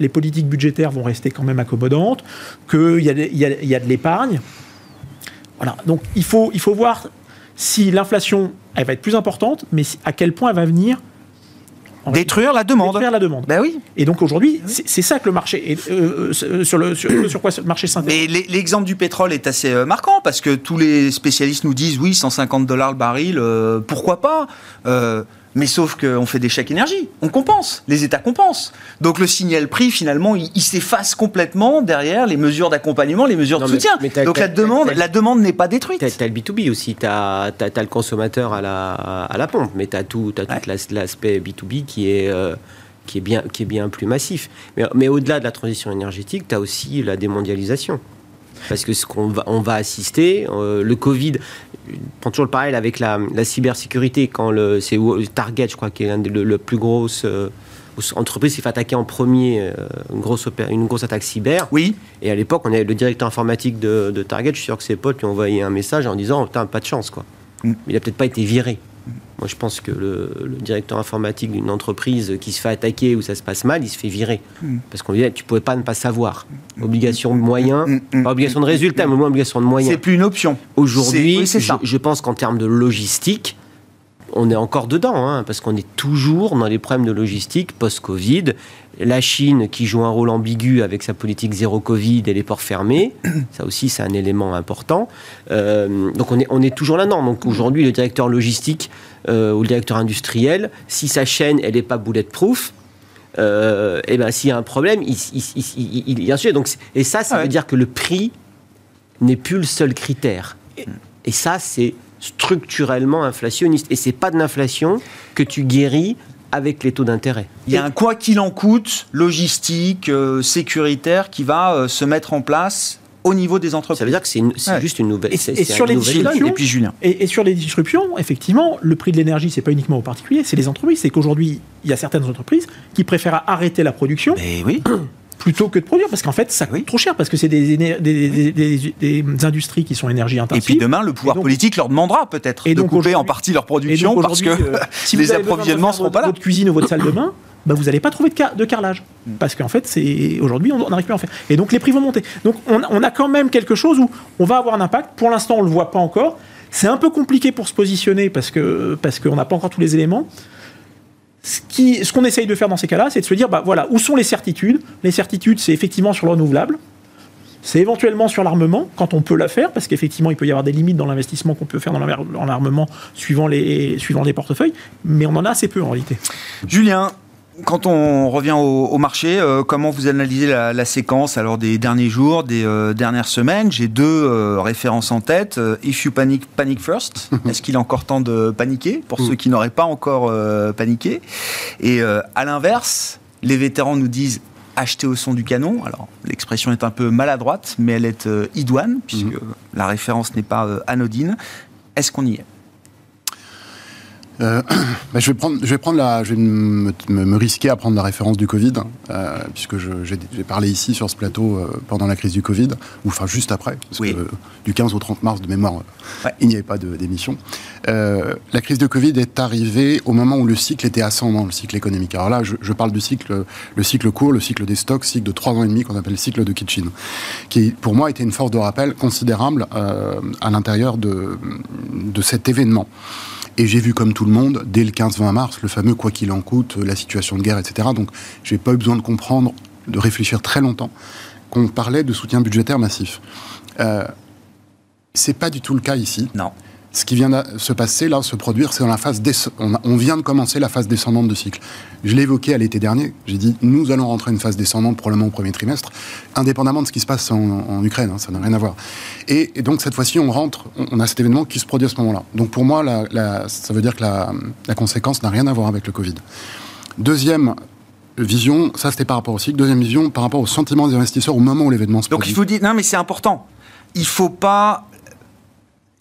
les politiques budgétaires vont rester quand même accommodantes, qu'il y, y, a de l'épargne. Voilà. Donc il faut, il faut voir si l'inflation elle va être plus importante, mais à quel point elle va venir détruire la demande. Détruire la demande. Ben oui. Et donc aujourd'hui, c'est ça que le marché est, euh, euh, sur le sur, sur, quoi le marché s'intéresse. Mais l'exemple du pétrole est assez euh, marquant parce que tous les spécialistes nous disent oui, 150 dollars le baril, pourquoi pas mais sauf qu'on fait des chèques énergie, on compense, les États compensent. Donc le signal prix, finalement, il, s'efface complètement derrière les mesures d'accompagnement, les mesures de soutien. Donc la demande, la demande n'est pas détruite. Tu as, le B2B aussi, tu as, le consommateur à la, à la pompe, mais tu as tout, as tout l'aspect B2B qui est... Euh, qui est, bien, qui est bien plus massif. Mais, mais au-delà de la transition énergétique, tu as aussi la démondialisation. Parce que ce qu'on va, on va assister, euh, le Covid, prend toujours le parallèle avec la, cybersécurité, quand le, c'est Target, je crois, qui est l'une des le, plus grosses euh, entreprises qui fait attaquer en premier euh, une, grosse une grosse attaque cyber. Oui. Et à l'époque, on avait le directeur informatique de, Target, je suis sûr que ses potes lui ont envoyé un message en disant Putain, pas de chance, quoi. Mm. Il a peut-être pas été viré. Moi, je pense que le, directeur informatique d'une entreprise qui se fait attaquer ou ça se passe mal, il se fait virer. Mm. Parce qu'on lui dit, tu pouvais pas ne pas savoir. Obligation de moyens, mm, mm, pas obligation de résultat, mais au moins obligation de moyens. C'est plus une option. Aujourd'hui, je, je, pense qu'en termes de logistique, on est encore dedans, hein, parce qu'on est toujours dans les problèmes de logistique post-Covid. La Chine qui joue un rôle ambigu avec sa politique zéro Covid et les ports fermés, ça aussi c'est un élément important. Euh, donc on est, on est toujours là-dedans. Donc aujourd'hui, le directeur logistique euh, ou le directeur industriel, si sa chaîne elle n'est pas bulletproof, euh, et eh ben s'il y a un problème, il, il, il, il Donc, et ça, ça veut dire que le prix n'est plus le seul critère. et ça, c'est structurellement inflationniste. Et c'est pas de l'inflation que tu guéris avec les taux d'intérêt. Il y a un quoi qu'il en coûte, logistique, euh, sécuritaire, qui va euh, se mettre en place au niveau des entreprises. Ça veut dire que c'est juste une nouvelle. Et, sur les disruptions, et puis Julien. Et, sur les disruptions, effectivement, le prix de l'énergie, c'est pas uniquement aux particuliers, c'est les entreprises. C'est qu'aujourd'hui, il y a certaines entreprises qui préfèrent arrêter la production. Mais oui. Plutôt que de produire, parce qu'en fait, ça coûte trop cher, parce que c'est des, des, industries qui sont énergie intensives. Et puis demain, le pouvoir politique leur demandera peut-être de couper en partie leur production, parce que euh, si les approvisionnements ne seront pas là. Votre cuisine ou votre salle de bain, bah, vous n'allez pas trouver de, de carrelage. Hmm. Parce qu'en fait, c'est aujourd'hui, on n'arrive plus à en faire. Et donc, les prix vont monter. Donc, on, on, a quand même quelque chose où on va avoir un impact. Pour l'instant, on ne le voit pas encore. C'est un peu compliqué pour se positionner parce qu'on parce qu'on n'a pas encore tous les éléments ce qu'on essaye de faire dans ces cas-là, c'est de se dire, bah voilà, où sont les certitudes? Les certitudes, c'est effectivement sur le renouvelable, c'est éventuellement sur l'armement, quand on peut la faire, parce qu'effectivement, il peut y avoir des limites dans l'investissement qu'on peut faire dans l'armement suivant suivant les portefeuilles, mais on en a assez peu en réalité. Julien, quand on revient au, marché, euh, comment vous analysez la, séquence alors des derniers jours, des euh, dernières semaines? J'ai deux euh, références en tête. If you panic, panic first. Est-ce qu'il est encore temps de paniquer? Pour mm. ceux qui n'auraient pas encore paniqué Et à l'inverse, les vétérans nous disent acheter au son du canon. Alors, l'expression est un peu maladroite, mais elle est idoine, puisque mm. la référence n'est pas anodine. Est-ce qu'on y est? Euh, bah, je vais prendre, je vais prendre la, je vais me, me, risquer à prendre la référence du Covid, euh, puisque j'ai parlé ici sur ce plateau euh, pendant la crise du Covid, ou enfin juste après, parce que du 15 au 30 mars de mémoire, il n'y avait pas d'émission. la crise de Covid est arrivée au moment où le cycle était ascendant, le cycle économique. Alors là, je, je parle du cycle, le cycle court, le cycle des stocks, cycle de 3 ans et demi qu'on appelle le cycle de Kitchen, qui pour moi était une force de rappel considérable à l'intérieur de, de cet événement. Et j'ai vu, comme tout le monde, dès le 15-20 mars, le fameux quoi qu'il en coûte, la situation de guerre, etc. Donc, j'ai pas eu besoin de comprendre, de réfléchir très longtemps, qu'on parlait de soutien budgétaire massif. Euh, c'est pas du tout le cas ici. Non ce qui vient de se passer, là, se produire, c'est dans la phase on, on, vient de commencer la phase descendante de cycle. Je l'ai évoqué à l'été dernier. J'ai dit, nous allons rentrer une phase descendante probablement au premier trimestre, indépendamment de ce qui se passe en, Ukraine. Hein, ça n'a rien à voir. Et, donc cette fois-ci, on rentre, on, a cet événement qui se produit à ce moment-là. Donc pour moi, la, ça veut dire que la, la conséquence n'a rien à voir avec le Covid. Deuxième vision, ça c'était par rapport au cycle. Deuxième vision, par rapport au sentiment des investisseurs au moment où l'événement se produit. Donc il faut dire, non mais c'est important. Il faut pas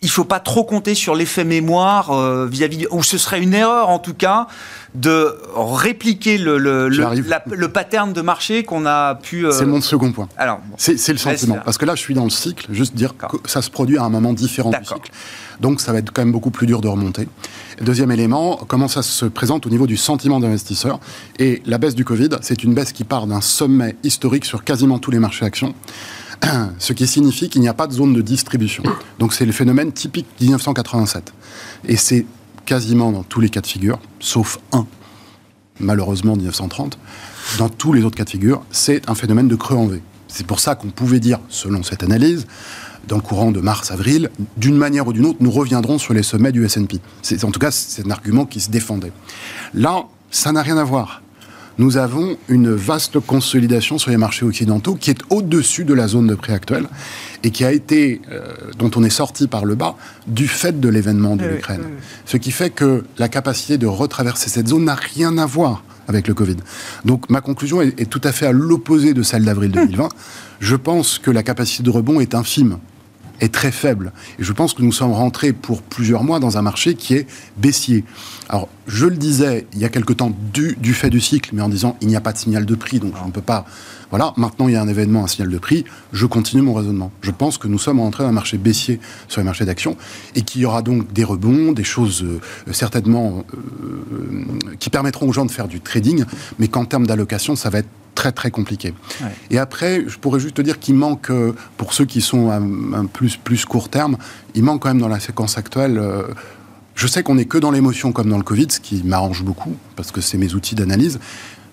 il faut pas trop compter sur l'effet mémoire euh, vis-à-vis, ou ce serait une erreur en tout cas de répliquer le, le, le, pattern de marché qu'on a pu. Euh, c'est mon second point. Alors, c'est le sentiment. Parce que là, je suis dans le cycle, juste dire que ça se produit à un moment différent du cycle. Donc, ça va être quand même beaucoup plus dur de remonter. Deuxième élément, comment ça se présente au niveau du sentiment d'investisseur. Et la baisse du Covid, c'est une baisse qui part d'un sommet historique sur quasiment tous les marchés actions ce qui signifie qu'il n'y a pas de zone de distribution. Donc c'est le phénomène typique 1987. Et c'est quasiment dans tous les cas de figure, sauf un, malheureusement 1930, dans tous les autres cas de figure, c'est un phénomène de creux en V. C'est pour ça qu'on pouvait dire, selon cette analyse, dans le courant de mars-avril, d'une manière ou d'une autre, nous reviendrons sur les sommets du S&P. En tout cas, c'est un argument qui se défendait. Là, ça n'a rien à voir nous avons une vaste consolidation sur les marchés occidentaux qui est au-dessus de la zone de prix actuelle et qui a été, euh, dont on est sorti par le bas du fait de l'événement de l'Ukraine. Ce qui fait que la capacité de retraverser cette zone n'a rien à voir avec le Covid. Donc ma conclusion est, est tout à fait à l'opposé de celle d'avril 2020. Je pense que la capacité de rebond est infime très faible. Et je pense que nous sommes rentrés pour plusieurs mois dans un marché qui est baissier. Alors, je le disais il y a quelque temps du, du fait du cycle, mais en disant il n'y a pas de signal de prix, donc je ne peux pas. Voilà, maintenant il y a un événement, un signal de prix, je continue mon raisonnement. Je pense que nous sommes rentrés dans un marché baissier sur les marchés d'actions et qu'il y aura donc des rebonds, des choses euh, certainement euh, qui permettront aux gens de faire du trading, mais qu'en termes d'allocation, ça va être très très compliqué. Et après, je pourrais juste te dire qu'il manque, euh, pour ceux qui sont un, plus, plus court terme, il manque quand même dans la séquence actuelle. Euh, je sais qu'on n'est que dans l'émotion comme dans le Covid, ce qui m'arrange beaucoup, parce que c'est mes outils d'analyse.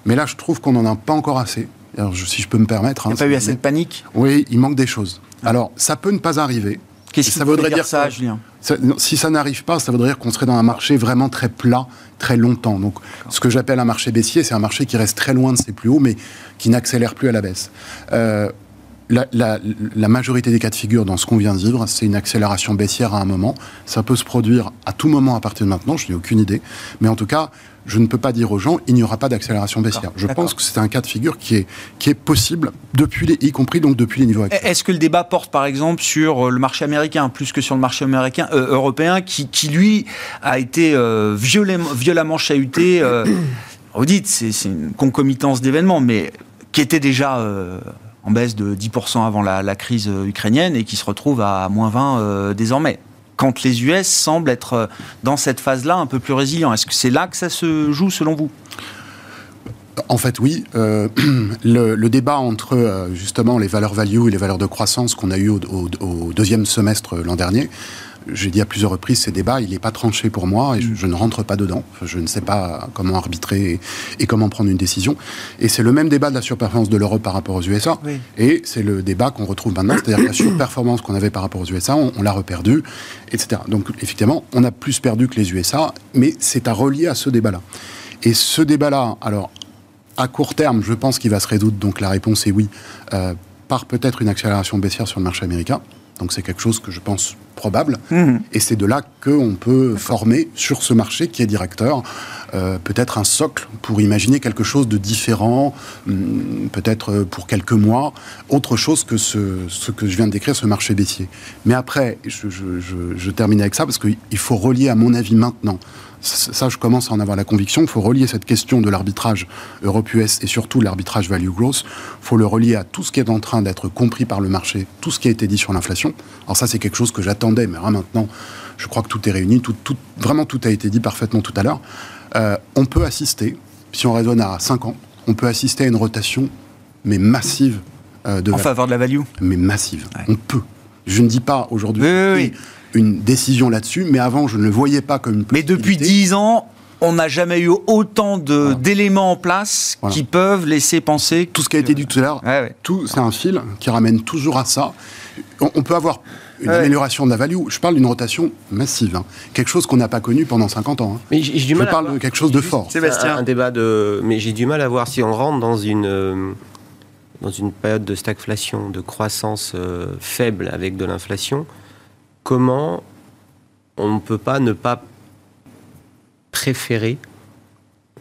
Mais là, je trouve qu'on n'en a pas encore assez. Alors, si je peux me permettre. Il n'y a hein, pas eu assez de panique Oui, il manque des choses. Alors, ça peut ne pas arriver. Qu'est-ce que ça voudrait dire, ça, Julien Si ça n'arrive pas, ça voudrait dire qu'on serait dans un marché vraiment très plat, très longtemps. Donc, ce que j'appelle un marché baissier, c'est un marché qui reste très loin de ses plus hauts, mais qui n'accélère plus à la baisse. Euh, la, la, majorité des cas de figure dans ce qu'on vient de vivre, c'est une accélération baissière à un moment. Ça peut se produire à tout moment à partir de maintenant, je n'ai aucune idée. Mais en tout cas, je ne peux pas dire aux gens il n'y aura pas d'accélération baissière. Je pense que c'est un cas de figure qui est, qui est possible, depuis les, y compris donc depuis les niveaux actuels. Est-ce que le débat porte par exemple sur euh, le marché américain, plus que sur le marché américain, euh, européen, qui, qui, lui a été euh, violemment, violemment chahuté Vous dites, c'est une concomitance d'événements, mais qui était déjà en baisse de 10% avant la, la, crise ukrainienne et qui se retrouve à moins 20 désormais quand les US semblent être euh, dans cette phase-là un peu plus résilients. Est-ce que c'est là que ça se joue selon vous? En fait, oui. Euh, le, débat entre euh, justement les valeurs value et les valeurs de croissance qu'on a eu au deuxième semestre l'an dernier j'ai dit à plusieurs reprises, ces débats, il n'est pas tranché pour moi et je, ne rentre pas dedans. Je ne sais pas comment arbitrer et, comment prendre une décision. Et c'est le même débat de la surperformance de l'Europe par rapport aux USA. Et c'est le débat qu'on retrouve maintenant, c'est-à-dire la surperformance qu'on avait par rapport aux USA, on, l'a reperdu, etc. Donc effectivement, on a plus perdu que les USA, mais c'est à relier à ce débat-là. Et ce débat-là, alors à court terme, je pense qu'il va se résoudre, donc la réponse est oui, euh, par peut-être une accélération baissière sur le marché américain. Donc c'est quelque chose que je pense probable. Mhm. Et c'est de là qu'on peut former sur ce marché qui est directeur euh, peut-être un socle pour imaginer quelque chose de différent, hum, peut-être pour quelques mois, autre chose que ce, ce, que je viens de décrire, ce marché baissier. Mais après, je, je, je, je termine avec ça parce qu'il faut relier, à mon avis, maintenant ça, je commence à en avoir la conviction. Il faut relier cette question de l'arbitrage Europe-US et surtout l'arbitrage value growth. Il faut le relier à tout ce qui est en train d'être compris par le marché, tout ce qui a été dit sur l'inflation. Alors ça, c'est quelque chose que j'attendais, mais maintenant, je crois que tout est réuni. Tout, tout, vraiment, tout a été dit parfaitement tout à l'heure. Euh, on peut assister, si on raisonne à 5 ans, on peut assister à une rotation, mais massive. Euh, de en faveur de la value? Mais massive. Ouais. On peut. Je ne dis pas aujourd'hui. Oui, oui, oui une décision là-dessus, mais avant, je ne le voyais pas comme une Mais depuis dix ans, on n'a jamais eu autant d'éléments voilà. en place voilà. qui peuvent laisser penser. Tout ce qui a été dit tout à l'heure, ouais, ouais. tout c'est un fil qui ramène toujours à ça. On, on peut avoir une ouais. amélioration de la value. Je parle d'une rotation massive, hein. quelque chose qu'on n'a pas connu pendant 50 ans. Hein. Mais j ai, j ai du je parle voir... de quelque chose de fort. Sébastien, un, un, débat de. Mais j'ai du mal à voir si on rentre dans une. Euh, dans une période de stagflation, de croissance euh, faible avec de l'inflation, comment on ne peut pas ne pas préférer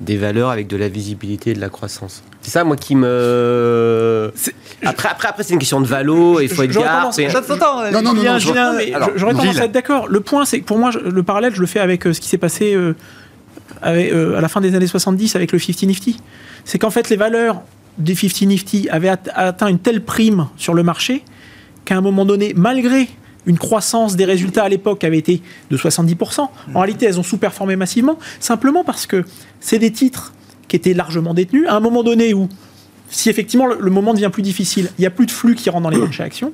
des valeurs avec de la visibilité et de la croissance. C'est ça, moi, qui me. Après, après, après c'est une question de valo, il faut être gaffe. Et... Attends, non, non, non, non j'aurais tendance à être d'accord. Le point, c'est que pour moi, le parallèle, je le fais avec ce qui s'est passé euh, avec, euh, à la fin des années 70 avec le 50 Nifty. C'est qu'en fait, les valeurs des 50 Nifty avaient atteint une telle prime sur le marché qu'à un moment donné, malgré une croissance des résultats à l'époque avait été de 70%. En réalité, elles ont sous-performé massivement, simplement parce que c'est des titres qui étaient largement détenus. À un moment donné où, si effectivement le, le moment devient plus difficile, il n'y a plus de flux qui rentrent dans les marchés actions,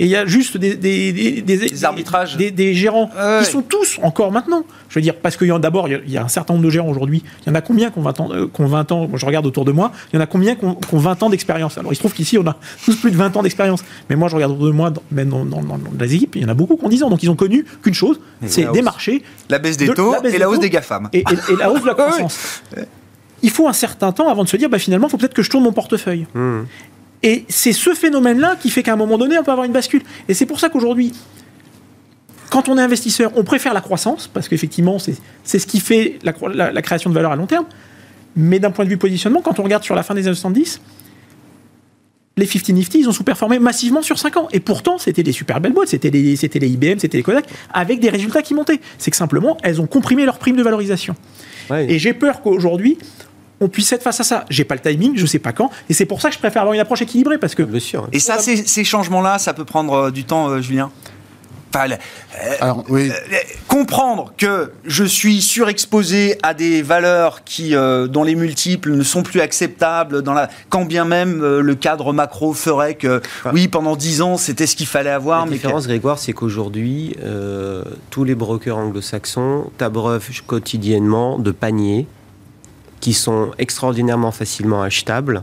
et il y a juste des, des, des, des arbitrages, des, gérants euh, qui sont tous encore maintenant. Je veux dire, parce que d'abord, il y a un certain nombre de gérants aujourd'hui. Il y en a combien qui ont 20 ans, euh, qu ont 20 ans moi, Je regarde autour de moi. Il y en a combien qui ont, qui ont 20 ans d'expérience? Alors, il se trouve qu'ici, on a tous plus de 20 ans d'expérience. Mais moi, je regarde autour de moi, dans, même dans, dans, dans, les équipes, il y en a beaucoup qui ont 10 ans. Donc, ils ont connu qu'une chose c'est des marchés. La baisse des taux de, la baisse et la hausse des GAFAM. Et, et, et, la hausse de la croissance. Il faut un certain temps avant de se dire, bah, finalement, il faut peut-être que je tourne mon portefeuille. Mmh. Et c'est ce phénomène-là qui fait qu'à un moment donné, on peut avoir une bascule. Et c'est pour ça qu'aujourd'hui, quand on est investisseur, on préfère la croissance, parce qu'effectivement, c'est ce qui fait la, la, la, création de valeur à long terme. Mais d'un point de vue positionnement, quand on regarde sur la fin des années 70, les 50 Nifty, ils ont sous-performé massivement sur 5 ans. Et pourtant, c'était des super belles boîtes. C'était les, les IBM, c'était les Kodak, avec des résultats qui montaient. C'est que simplement, elles ont comprimé leur prime de valorisation. Ouais. Et j'ai peur qu'aujourd'hui, on puisse être face à ça. J'ai pas le timing, je sais pas quand, et c'est pour ça que je préfère avoir une approche équilibrée parce que. Bien sûr. Et ça, ces, ces changements-là, ça peut prendre euh, du temps, euh, Julien? Enfin, euh, Alors, oui. euh, comprendre que je suis surexposé à des valeurs qui, euh, dont les multiples ne sont plus acceptables, dans la, quand bien même euh, le cadre macro ferait que, enfin, oui, pendant 10 ans, c'était ce qu'il fallait avoir. La mais différence, que... Grégoire, c'est qu'aujourd'hui, euh, tous les brokers anglo-saxons t'abreuvent quotidiennement de paniers qui sont extraordinairement facilement achetables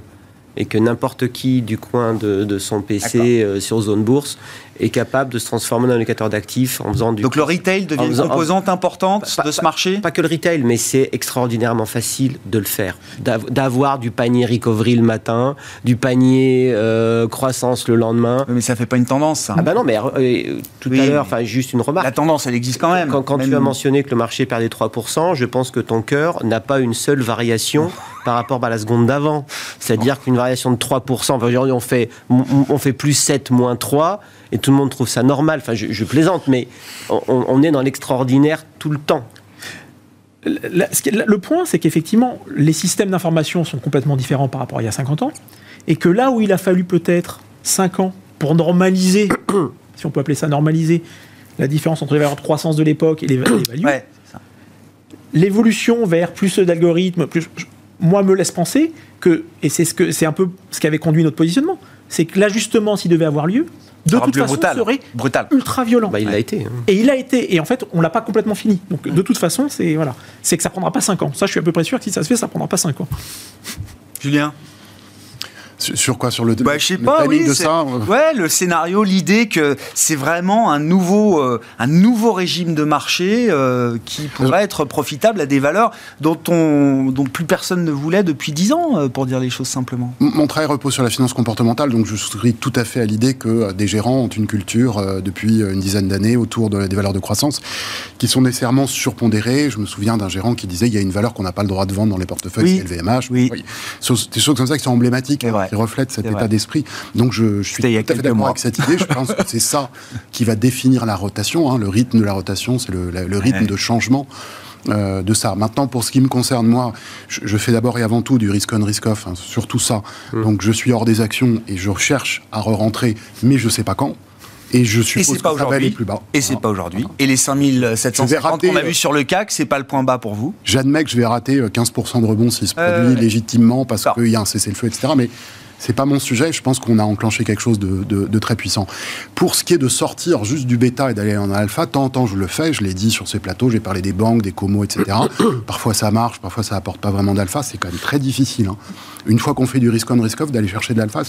et que n'importe qui du coin de, de son PC euh, sur zone bourse est capable de se transformer en indicateur d'actifs en faisant du. Donc le retail devient une composante en, importante pas, de ce marché pas, pas, que le retail, mais c'est extraordinairement facile de le faire. D'avoir du panier recovery le matin, du panier euh, croissance le lendemain. Mais ça fait pas une tendance, ça. Ah bah non, mais euh, tout oui, à l'heure, enfin juste une remarque. La tendance, elle existe quand même. Quand, quand même... tu as mentionné que le marché perdait 3%, je pense que ton cœur n'a pas une seule variation par rapport à la seconde d'avant. C'est-à-dire qu'une variation de 3%, enfin, on fait, on fait plus 7, moins 3, et tout le monde trouve ça normal. Enfin, je, je plaisante, mais on, on est dans l'extraordinaire tout le temps. Le, le point, c'est qu'effectivement, les systèmes d'information sont complètement différents par rapport à il y a 50 ans, et que là où il a fallu peut-être 5 ans pour normaliser, si on peut appeler ça normaliser, la différence entre les valeurs de croissance de l'époque et les, les values, ouais, l'évolution vers plus d'algorithmes, plus, moi, me laisse penser que, et c'est ce que, c'est un peu ce qui avait conduit notre positionnement, c'est que l'ajustement, s'il devait avoir lieu, de toute façon, brutal. serait brutal. ultra violent. Bah, il l'a été. Hein. Et il a été. Et en fait, on l'a pas complètement fini. Donc, de toute façon, c'est voilà, c'est que ça prendra pas 5 ans. Ça, je suis à peu près sûr que si ça se fait, ça prendra pas 5 ans. Julien? Sur, quoi Sur le, bah, je sais pas, oui, de ça euh Ouais, le scénario, l'idée que c'est vraiment un nouveau, euh, un nouveau régime de marché euh, qui pourrait être profitable à des valeurs dont, on, dont plus personne ne voulait depuis 10 ans, pour dire les choses simplement. Mon travail repose sur la finance comportementale, donc je souscris tout à fait à l'idée que des gérants ont une culture depuis une dizaine d'années autour de, des valeurs de croissance qui sont nécessairement surpondérées. Je me souviens d'un gérant qui disait il y a une valeur qu'on n'a pas le droit de vendre dans les portefeuilles, c'est LVMH. Oui. oui. Des choses comme ça qui sont emblématiques qui reflète cet état d'esprit. Donc je, suis tout à fait d'accord avec cette idée. Je pense que c'est ça qui va définir la rotation. Hein. Le rythme de la rotation, c'est le, rythme de changement. Euh, de ça. Maintenant, pour ce qui me concerne, moi, je, fais d'abord et avant tout du risk-on, risk-off, hein, surtout ça. Mmh. Donc, je suis hors des actions et je cherche à re-rentrer, mais je ne sais pas quand. Et je suppose et pas aujourd'hui. plus bas. Et c'est pas aujourd'hui. Et les 5750 qu'on a vu sur le CAC, c'est pas le point bas pour vous? J'admets que je vais rater 15% euh, de rebond s'il se produit légitimement parce qu'il y a un cessez-le-feu, etc. Mais c'est pas mon sujet. Je pense qu'on a enclenché quelque chose de, très puissant. Pour ce qui est de sortir juste du bêta et d'aller en alpha, tant en temps je le fais. Je l'ai dit sur ces plateaux. J'ai parlé des banques, des comos, etc. parfois ça marche, parfois ça apporte pas vraiment d'alpha. C'est quand même très difficile. Hein. Une fois qu'on fait du risk on risk off, d'aller chercher de l'alpha,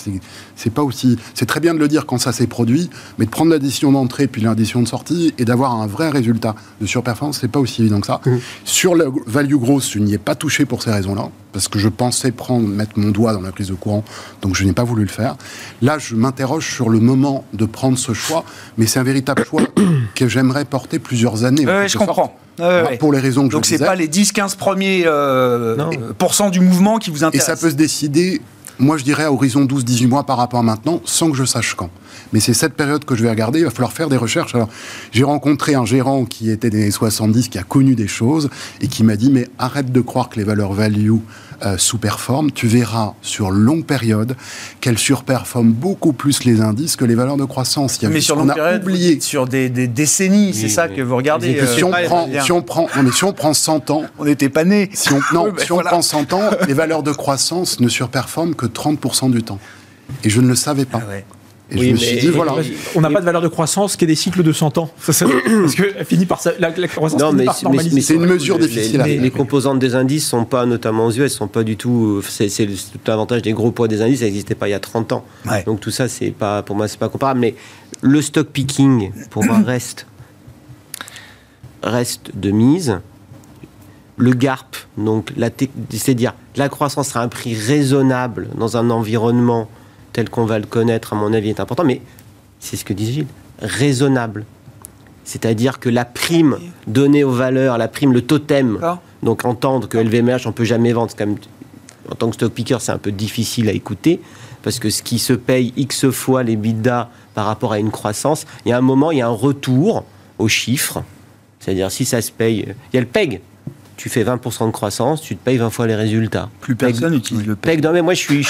c'est pas aussi. C'est très bien de le dire quand ça s'est produit, mais de prendre la décision d'entrée puis la décision de sortie et d'avoir un vrai résultat de surperformance, c'est pas aussi évident que ça. Mmh. Sur le value growth, je n'y ai pas touché pour ces raisons-là parce que je pensais prendre, mettre mon doigt dans la prise de courant, donc je n'ai pas voulu le faire. Là, je m'interroge sur le moment de prendre ce choix, mais c'est un véritable choix que j'aimerais porter plusieurs années. Oui, je comprends. Pour les raisons que donc je Donc c'est pas les 10-15 premiers euh, pourcents du mouvement qui vous intéressent. Et ça peut se décider, moi je dirais à horizon 12-18 mois par rapport à maintenant, sans que je sache quand. Mais c'est cette période que je vais regarder. Il va falloir faire des recherches. Alors, j'ai rencontré un gérant qui était des années 70, qui a connu des choses et qui m'a dit Mais arrête de croire que les valeurs value euh, sous-performent. Tu verras sur longue période qu'elles surperforment beaucoup plus les indices que les valeurs de croissance. Il y a mais sur longue période, oublié. sur des, décennies, c'est ça que vous regardez. Euh, si, on prend, si, on prend, mais si on prend 100 ans. On n'était pas nés. Si on, non, si on prend 100 ans, les valeurs de croissance ne surperforment que 30% du temps. Et je ne le savais pas. Ah et je me suis dit, voilà. On n'a pas de valeur de croissance qui est des cycles de 100 ans. parce que finit par la, croissance non, mais, C'est une mesure difficile les, les, composantes des indices sont pas, notamment aux US, sont pas du tout. C'est tout l'avantage des gros poids des indices, ça n'existait pas il y a 30 ans. Donc tout ça, c'est pas, pour moi, c'est pas comparable. Mais le stock picking, pour moi, reste, reste de mise. Le GARP, donc c'est-à-dire la croissance sera un prix raisonnable dans un environnement tel qu'on va le connaître, à mon avis, est important, mais c'est ce que dit Gilles, raisonnable. C'est-à-dire que la prime donnée aux valeurs, la prime, le totem, donc entendre que LVMH, on peut jamais vendre, quand en tant que stock picker, c'est un peu difficile à écouter, parce que ce qui se paye X fois les bidas par rapport à une croissance, il y a un moment, il y a un retour aux chiffres. C'est-à-dire, si ça se paye, il y a le PEG, tu fais 20% de croissance, tu te payes 20 fois les résultats. Plus personne n'utilise le PEG. Non, mais moi, je, suis,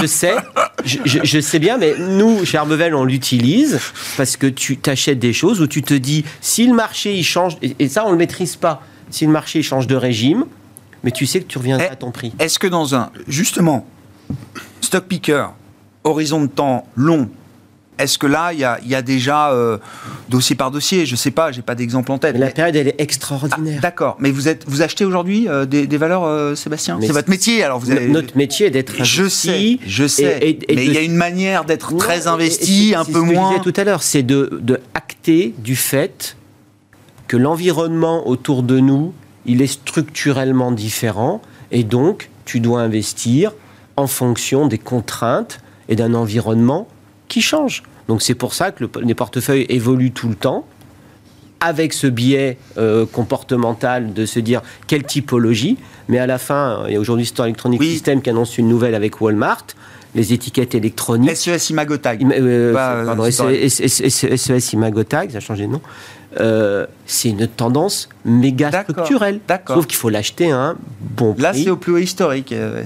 je, sais, je, sais bien, mais nous, chez Arbevel, on l'utilise parce que tu t'achètes des choses où tu te dis, si le marché, il change, et, ça, on ne le maîtrise pas, si le marché il change de régime, mais tu sais que tu reviendras à ton prix. Est-ce que dans un, justement, stock picker, horizon de temps long, est-ce que là, il y a, déjà euh, dossier par dossier? Je ne sais pas, j'ai pas d'exemple en tête. la période, elle est extraordinaire. Ah, d'accord, mais vous êtes, vous achetez aujourd'hui euh, des, valeurs, euh, Sébastien? C'est votre métier, alors vous avez... Notre métier est d'être investi. Je sais, je sais. mais il y a une manière d'être très investi, un peu moins. Ce que je disais tout à l'heure, c'est de, de acter du fait que l'environnement autour de nous, il est structurellement différent, et donc tu dois investir en fonction des contraintes et d'un environnement qui change. Donc c'est pour ça que les portefeuilles évoluent tout le temps avec ce biais euh, comportemental de se dire quelle typologie, mais à la fin, il y a aujourd'hui Store Electronic System qui annonce une nouvelle avec Walmart, les étiquettes électroniques. SES Imagotag. Euh, pardon, SES Imagotag, ça a changé de nom. Euh, c'est une tendance méga structurelle. Sauf qu'il faut l'acheter un bon prix. Là, c'est au plus haut historique, euh,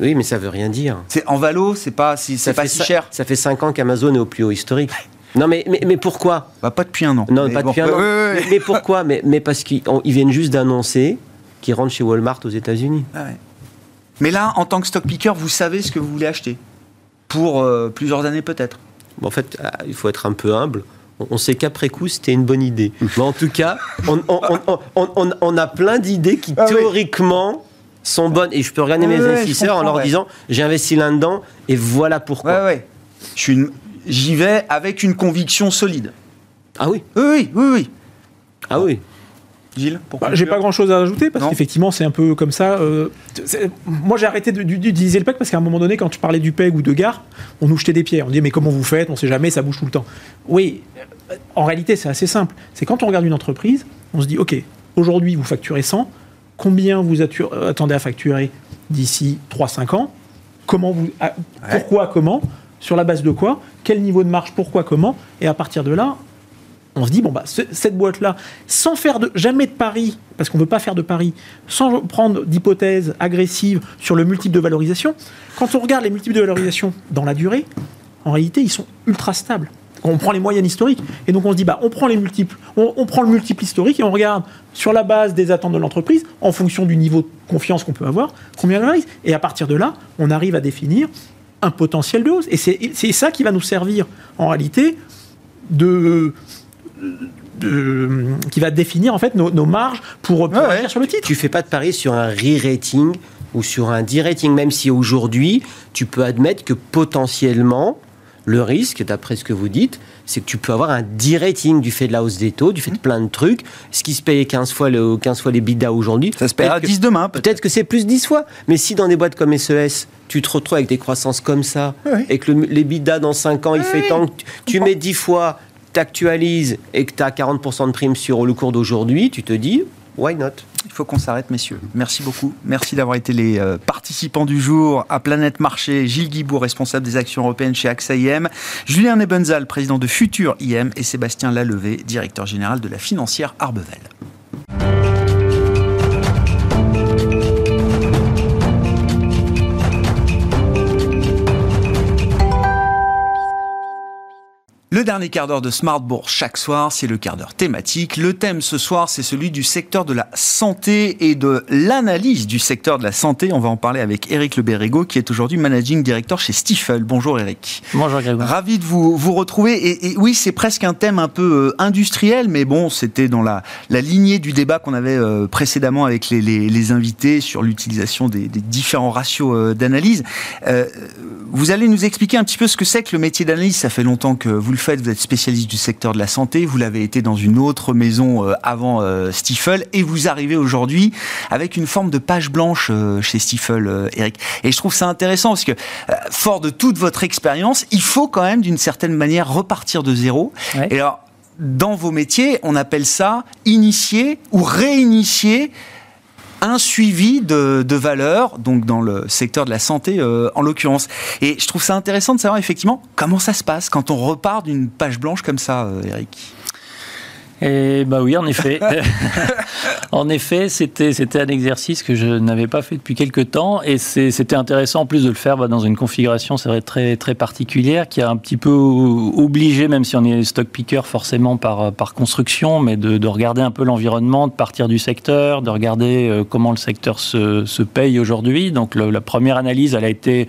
Oui, mais ça veut rien dire. C'est en valo, c'est pas si pas si cher. Ça fait 5 ans qu'Amazon est au plus haut historique. Non, mais, mais, pourquoi? Bah, Pas depuis un an. Non, pas depuis un an. Mais, pourquoi? Mais, mais, parce qu'ils viennent juste d'annoncer qu'ils rentrent chez Walmart aux États-Unis. Ah mais là, en tant que stock picker, vous savez ce que vous voulez acheter pour euh, plusieurs années peut-être. en fait, ah, il faut être un peu humble on sait qu'après coup, c'était une bonne idée. Mais en tout cas, on, a plein d'idées qui, ah théoriquement, sont bonnes et je peux regarder mes ouais, je investisseurs en leur ouais. disant j'ai investi là-dedans et voilà pourquoi. Ouais, ouais. Je suis une- J'y vais avec une conviction solide. Ah oui, Oui, oui, oui, oui. ah oui. Gilles, Bah, J'ai pas grand chose à ajouter parce qu'effectivement c'est un peu comme ça. euh, moi j'ai arrêté de- d'utiliser le PEG parce qu'à un moment donné quand tu parlais du PEG ou de gare, on nous jetait des pierres. On disait mais comment vous faites? On sait jamais, ça bouge tout le temps. Oui, euh, en réalité c'est assez simple. C'est quand on regarde une entreprise, on se dit ok, aujourd'hui vous facturez 100, combien vous euh, attendez à facturer d'ici 3-5 ans? Comment vous, à- Pourquoi Comment? Sur la base de quoi? Quel niveau de marge? Pourquoi Comment? Et à partir de là, on se dit bon bah ce- cette boîte là sans faire de jamais de paris parce qu'on veut pas faire de paris sans prendre d'hypothèses agressives sur le multiple de valorisation quand on regarde les multiples de valorisation dans la durée en réalité ils sont ultra stables. On prend les moyennes historiques et donc on se dit bah on prend on, prend le multiple historique et on regarde sur la base des attentes de l'entreprise en fonction du niveau de confiance qu'on peut avoir combien elle valorise et à partir de là on arrive à définir un potentiel de hausse. Et c'est ça qui va nous servir en réalité de de- qui va définir en fait nos, nos marges pour, pour Ouais, sur le titre. Tu fais pas de pari sur un re-rating ou sur un de-rating, même si aujourd'hui, tu peux admettre que potentiellement, le risque, d'après ce que vous dites, c'est que tu peux avoir un de-rating du fait de la hausse des taux, du fait de plein de trucs. Ce qui se payait 15 fois, le, 15 fois les bidas aujourd'hui. Ça se paiera peut-être que- 10 demain, peut-être. Que c'est plus 10 fois. Mais si dans des boîtes comme SES, tu te retrouves avec des croissances comme ça, et que le, les bidas dans 5 ans, il fait tant que tu- tu mets 10 fois, t'actualises et que tu as 40% de prime sur le cours d'aujourd'hui, tu te dis, why not? Il faut qu'on s'arrête, messieurs. Merci beaucoup. Merci d'avoir été les euh, participants du jour à Planète Marché. Gilles Guibourg, responsable des actions européennes chez AXA IM. Julien Nebenzal, président de Futur IM. Et Sébastien Lalevé, directeur général de la financière Arbevel. Le dernier quart d'heure de Smart Bourse chaque soir, c'est le quart d'heure thématique. Le thème ce soir, c'est celui du secteur de la santé et de l'analyse du secteur de la santé. On va en parler avec Eric Le Berrigo, qui est aujourd'hui managing director chez Stifel. Bonjour Eric. Bonjour Grégoire. Ravi de vous, vous retrouver. Et, et oui, c'est presque un thème un peu euh, industriel, mais bon, c'était dans la, la lignée du débat qu'on avait euh, précédemment avec les, les- les invités sur l'utilisation des, des différents ratios euh, d'analyse. Vous allez nous expliquer un petit peu ce que c'est que le métier d'analyse. Ça fait longtemps que vous le faites. Vous êtes spécialiste du secteur de la santé. Vous l'avez été dans une autre maison euh, avant euh, Stifel. Et vous arrivez aujourd'hui avec une forme de page blanche euh, chez Stifel, Eric. Et je trouve ça intéressant parce que, fort de toute votre expérience, il faut quand même d'une certaine manière repartir de zéro. Ouais. Et alors, dans vos métiers, on appelle ça initier ou réinitier un suivi de, de valeurs, donc dans le secteur de la santé euh, en l'occurrence. Et je trouve ça intéressant de savoir effectivement comment ça se passe quand on repart d'une page blanche comme ça, euh, Eric. Et bah oui, en effet. en effet, c'était c'était un exercice que je n'avais pas fait depuis quelques temps et c'était intéressant en plus de le faire bah, dans une configuration, c'est vrai très très particulière qui a un petit peu obligé, même si on est stock picker forcément par par construction, mais de, de regarder un peu l'environnement, de partir du secteur, de regarder euh, comment le secteur se, se paye aujourd'hui. Donc le- la première analyse, elle a été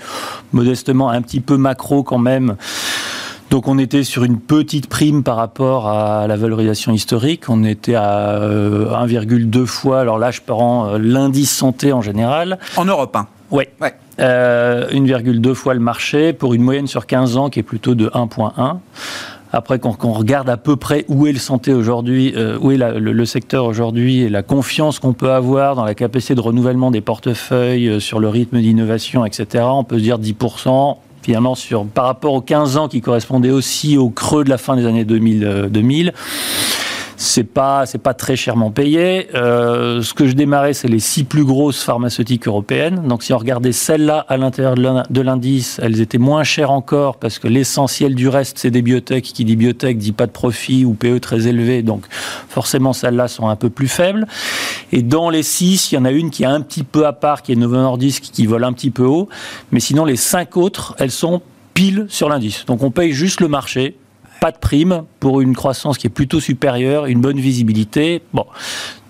modestement un petit peu macro quand même. Donc on était sur une petite prime par rapport à la valorisation historique. On était à euh, 1,2 fois. Alors là, je prends euh, l'indice santé en général. En Europe, hein. Ouais. Ouais. Euh, 1,2 fois le marché pour une moyenne sur 15 ans qui est plutôt de 1,1. Après, quand, quand on regarde à peu près où est le santé aujourd'hui, euh, où est la- le, le secteur aujourd'hui et la confiance qu'on peut avoir dans la capacité de renouvellement des portefeuilles, euh, sur le rythme d'innovation, etc., on peut se dire 10%. Finalement, sur, par rapport aux 15 ans qui correspondaient aussi au creux de la fin des années 2000, euh, 2000 c'est pas c'est pas très chèrement payé. Euh, ce que je démarrais, c'est les six plus grosses pharmaceutiques européennes. Donc, si on regardait celles-là à l'intérieur de l'in- de l'indice, elles étaient moins chères encore parce que l'essentiel du reste, c'est des biotech. Qui dit biotech dit pas de profit ou PE très élevé. Donc, forcément, celles-là sont un peu plus faibles. Et dans les six, il y en a une qui est un petit peu à part, qui est Novo Nordisk, qui vole un petit peu haut. Mais sinon, les cinq autres, elles sont pile sur l'indice. Donc, on paye juste le marché pas de prime pour une croissance qui est plutôt supérieure, une bonne visibilité. Bon.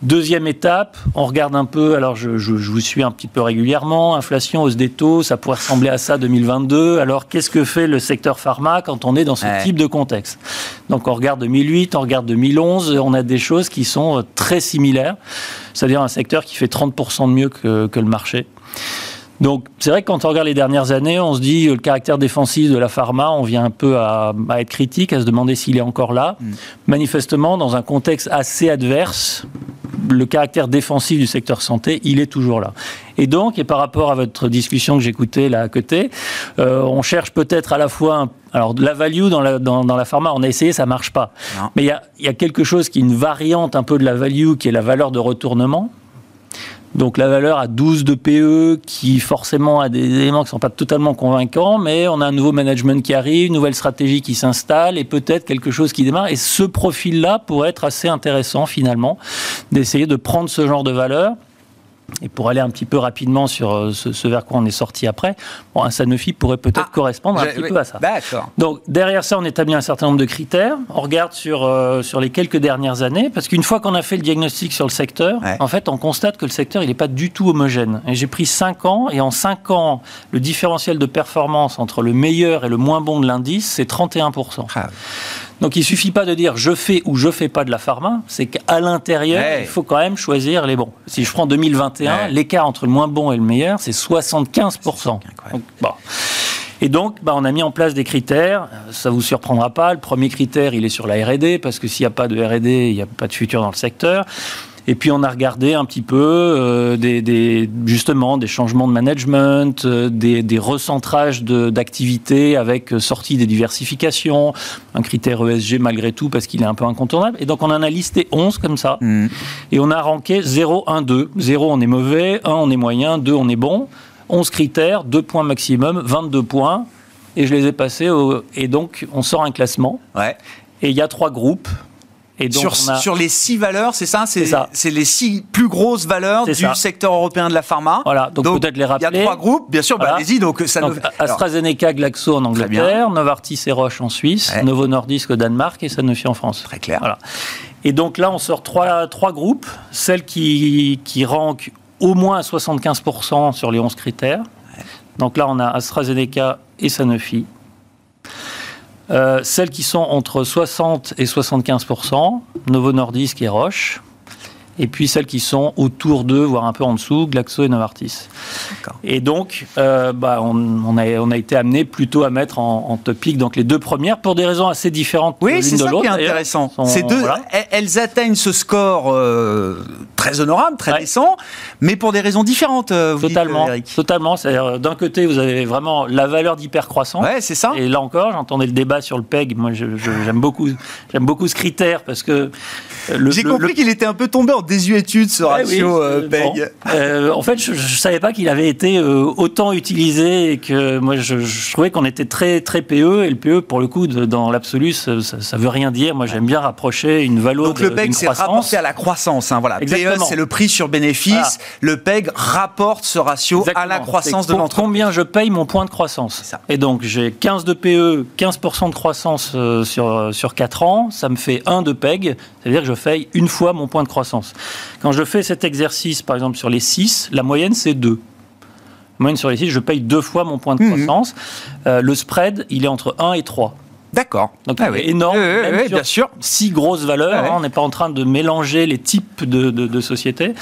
Deuxième étape, on regarde un peu, alors je, vous suis un petit peu régulièrement, inflation, hausse des taux, ça pourrait ressembler à ça 2022. Alors qu'est-ce que fait le secteur pharma quand on est dans ce type de contexte? Donc on regarde 2008, on regarde 2011, on a des choses qui sont euh, très similaires, c'est-à-dire un secteur qui fait 30% de mieux que, que le marché. Donc c'est vrai que quand on regarde les dernières années, on se dit le caractère défensif de la pharma, on vient un peu à, être critique, à se demander s'il est encore là. Mm. Manifestement, dans un contexte assez adverse, le caractère défensif du secteur santé, il est toujours là. Et donc, et par rapport à votre discussion que j'écoutais là à côté, euh, on cherche peut-être à la fois alors la value dans la, dans, la pharma, on a essayé, ça marche pas. Mais il y a, y a, quelque chose qui est une variante un peu de la value, qui est la valeur de retournement. Donc la valeur à 12 de PE qui forcément a des éléments qui ne sont pas totalement convaincants, mais on a un nouveau management qui arrive, une nouvelle stratégie qui s'installe et peut-être quelque chose qui démarre. Et ce profil-là pourrait être assez intéressant finalement d'essayer de prendre ce genre de valeur et pour aller un petit peu rapidement sur euh, ce, vers quoi on est sorti après, bon, un Sanofi pourrait peut-être ah, correspondre un petit peu à ça. Donc derrière ça, on établit un certain nombre de critères. On regarde sur, euh, sur les quelques dernières années, parce qu'une fois qu'on a fait le diagnostic sur le secteur, en fait, on constate que le secteur, il n'est pas du tout homogène. Et j'ai pris 5 ans, et en 5 ans, le différentiel de performance entre le meilleur et le moins bon de l'indice, c'est 31%. Donc il suffit pas de dire je fais ou je fais pas de la pharma, c'est qu'à l'intérieur, il faut quand même choisir les bons. Si je prends 2021, l'écart entre le moins bon et le meilleur, c'est 75%. Et donc, bah, on a mis en place des critères. Ça vous surprendra pas. Le premier critère, il est sur la R&D, parce que s'il n'y a pas de R&D, il n'y a pas de futur dans le secteur. Et puis on a regardé un petit peu euh, des, justement des changements de management, euh, des, des, recentrages d'activités avec euh, sortie des diversifications, un critère ESG malgré tout parce qu'il est un peu incontournable. Et donc on en a listé 11 comme ça. Mmh. Et on a ranké 0, 1, 2. 0 on est mauvais, 1 on est moyen, 2 on est bon. 11 critères, 2 points maximum, 22 points. Et je les ai passés. Au, et donc on sort un classement. Ouais. Et il y a trois groupes sur, sur, les six valeurs, c'est ça C'est les six plus grosses valeurs du secteur européen de la pharma. Voilà, donc, peut-être les rappeler. Il y a trois groupes, bien sûr, bah, allez-y. Donc, ça AstraZeneca, Glaxo en Angleterre, Novartis et Roche en Suisse, Novo Nordisk au Danemark et Sanofi en France. Très clair. Voilà. Et donc là, on sort trois, trois groupes. Celles qui, qui rankent au moins à 75% sur les 11 critères. Donc là, on a AstraZeneca et Sanofi. Euh, celles qui sont entre 60 et 75% Novo Nordisk et Roche et puis celles qui sont autour d'eux, voire un peu en dessous, Glaxo et Novartis. Et donc, euh, bah, on, a, on a été amené plutôt à mettre en, topic donc les deux premières pour des raisons assez différentes oui, c'est ça qui est intéressant. Ces deux, elles atteignent ce score euh, très honorable, très décent, mais pour des raisons différentes. Euh, vous totalement, dites, totalement. C'est-à-dire, d'un côté, vous avez vraiment la valeur d'hypercroissance. Ouais, c'est ça. Et là encore, j'entendais le débat sur le PEG. Moi, j'aime beaucoup, j'aime beaucoup ce critère parce que j'ai compris qu'il était un peu tombé en désuétude ce ratio euh, PEG. Euh, en fait, je, ne savais pas qu'il avait été euh, autant utilisé et que moi je, trouvais qu'on était très très PE et le PE pour le coup dans l'absolu ça, ça, veut rien dire. Moi j'aime bien rapprocher une valeur Donc le PEG c'est rapporté à la croissance. Hein, voilà. PE c'est le prix sur bénéfice. Le PEG rapporte ce ratio à la croissance de l'entreprise. Combien je paye mon point de croissance. Et donc j'ai 15 de PE, 15% de croissance sur sur 4 ans, ça me fait 1 de PEG. Ça veut dire que je fais une fois mon point de croissance. Quand je fais cet exercice, par exemple, sur les 6, la moyenne, c'est 2. La moyenne sur les 6, je paye deux fois mon point de mhm. croissance. Euh, le spread, il est entre 1 et 3. D'accord. Donc ah énorme. bien sûr. Six grosses valeurs. Hein. on n'est pas en train de mélanger les types de, sociétés.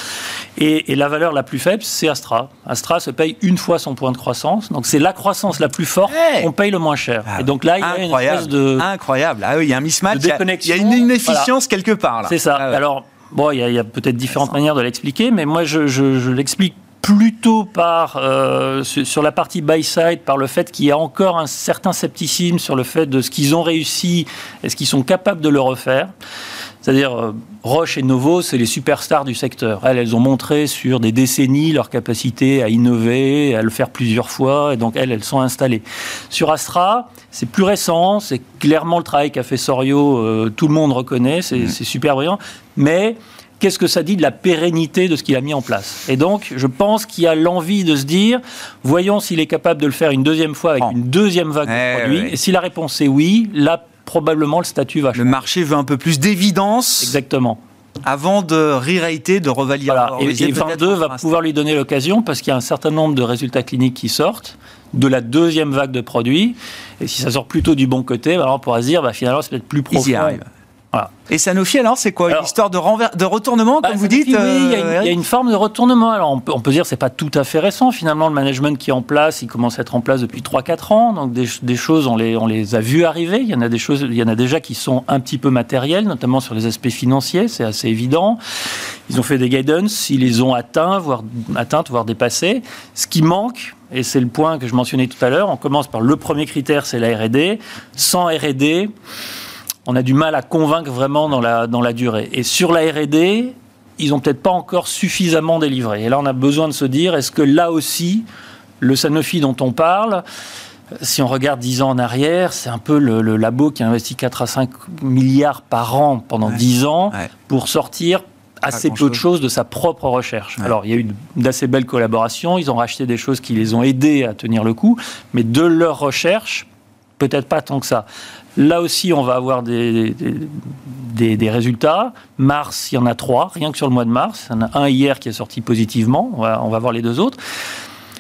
Et, la valeur la plus faible, c'est Astra. Astra se paye une fois son point de croissance. Donc c'est la croissance la plus forte qu'on paye le moins cher. Ah et donc là, il y a une espèce de incroyable. Ah oui, il y a un mismatch. Il y, a une inefficience quelque part. C'est ça. Ah Alors bon, il y a, peut-être différentes manières de l'expliquer, mais moi je, je l'explique plutôt par euh, sur la partie buy side par le fait qu'il y a encore un certain scepticisme sur le fait de ce qu'ils ont réussi est-ce qu'ils sont capables de le refaire c'est-à-dire euh, Roche et Novo, c'est les superstars du secteur. Elles, elles ont montré sur des décennies leur capacité à innover, à le faire plusieurs fois, et donc elles, elles sont installées. Sur Astra, c'est plus récent, c'est clairement le travail qu'a fait Sorio, euh, tout le monde reconnaît, c'est mmh. super brillant, mais qu'est-ce que ça dit de la pérennité de ce qu'il a mis en place? Et donc, je pense qu'il y a l'envie de se dire, voyons s'il est capable de le faire une deuxième fois avec une deuxième vague de produits. Et si la réponse est oui, là, probablement le statut va changer. Le marché veut un peu plus d'évidence. Exactement avant de re-rater, de revalider. Voilà. Et, et 22 va pouvoir lui donner l'occasion parce qu'il y a un certain nombre de résultats cliniques qui sortent de la deuxième vague de produits. Et si ça sort plutôt du bon côté, bah, alors on pourra se dire, bah, finalement, c'est peut-être plus profond. Et Sanofi, alors, c'est quoi Une histoire de, de retournement, comme bah, vous dites Oui, il y, a une, forme de retournement. Alors, on peut, on peut dire que ce n'est pas tout à fait récent. Finalement, le management qui est en place, il commence à être en place depuis 3-4 ans. Donc, des, choses, on les, on les a vues arriver. Il y, en a des choses, il y en a déjà qui sont un petit peu matérielles, notamment sur les aspects financiers. C'est assez évident. Ils ont fait des guidance, ils les ont atteints, voire, atteintes, voire dépassés. Ce qui manque, et c'est le point que je mentionnais tout à l'heure, on commence par le premier critère, c'est la R&D. Sans R&D, on a du mal à convaincre vraiment dans la, dans la durée. Et sur la R&D, ils n'ont peut-être pas encore suffisamment délivré. Et là, on a besoin de se dire, est-ce que là aussi, le Sanofi dont on parle, si on regarde 10 ans en arrière, c'est un peu le, labo qui a investi 4 à 5 milliards par an pendant 10 ans pour sortir assez peu de choses de sa propre recherche. Alors, il y a eu d'assez belles collaborations, ils ont racheté des choses qui les ont aidés à tenir le coup, mais de leur recherche, peut-être pas tant que ça. Là aussi, on va avoir des, des, résultats. Mars, il y en a trois, rien que sur le mois de mars. Il y en a un hier qui est sorti positivement. On va, on va voir les deux autres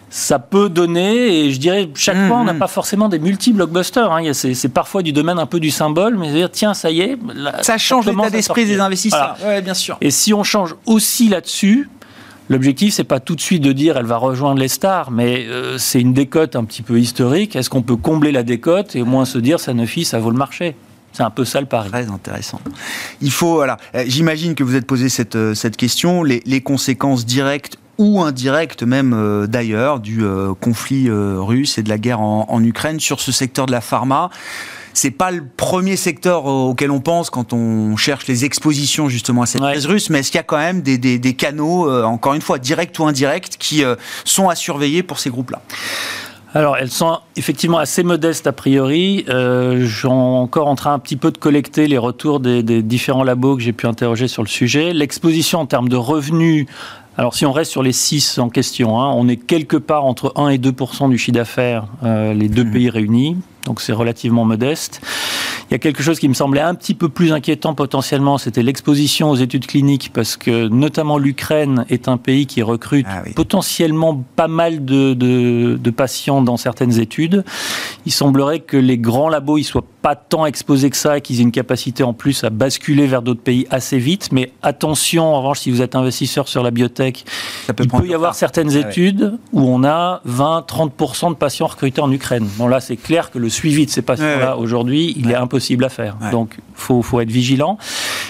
ça peut donner, et je dirais, chaque fois, on n'a mhm. pas forcément des multi-blockbusters. Hein. C'est parfois du domaine un peu du symbole, mais dire, tiens, ça y est. ça change l'état d'esprit des investisseurs. bien sûr. Et si on change aussi là-dessus, L'objectif, c'est pas tout de suite de dire elle va rejoindre les stars, mais euh, c'est une décote un petit peu historique. Est-ce qu'on peut combler la décote et au moins se dire Sanofi, ça vaut le marché? C'est un peu ça le pari. Très intéressant. Il faut, voilà, euh, j'imagine que vous êtes posé cette, euh, cette question, les, les conséquences directes ou indirectes même d'ailleurs du conflit russe et de la guerre en, en, Ukraine sur ce secteur de la pharma c'est pas le premier secteur auquel on pense quand on cherche les expositions justement à cette crise russe, mais est-ce qu'il y a quand même des, canaux, euh, encore une fois, directs ou indirects, qui euh, sont à surveiller pour ces groupes-là? Alors, elles sont effectivement assez modestes a priori. Euh, je suis encore en train un petit peu de collecter les retours des, des différents labos que j'ai pu interroger sur le sujet. L'exposition en termes de revenus alors si on reste sur les six en question, hein, on est quelque part entre 1 et 2% du chiffre d'affaires, euh, les deux mmh. pays réunis, donc c'est relativement modeste. Il y a quelque chose qui me semblait un petit peu plus inquiétant potentiellement, c'était l'exposition aux études cliniques, parce que notamment l'Ukraine est un pays qui recrute ah potentiellement pas mal de, de, patients dans certaines études. Il semblerait que les grands labos ils soient pas tant exposés que ça et qu'ils aient une capacité en plus à basculer vers d'autres pays assez vite. Mais attention, en revanche, si vous êtes investisseur sur la biotech, il peut y avoir certaines ah études où on a 20-30% de patients recrutés en Ukraine. Bon là, c'est clair que le suivi de ces patients-là aujourd'hui, il est impossible à faire. Donc, faut, faut être vigilant.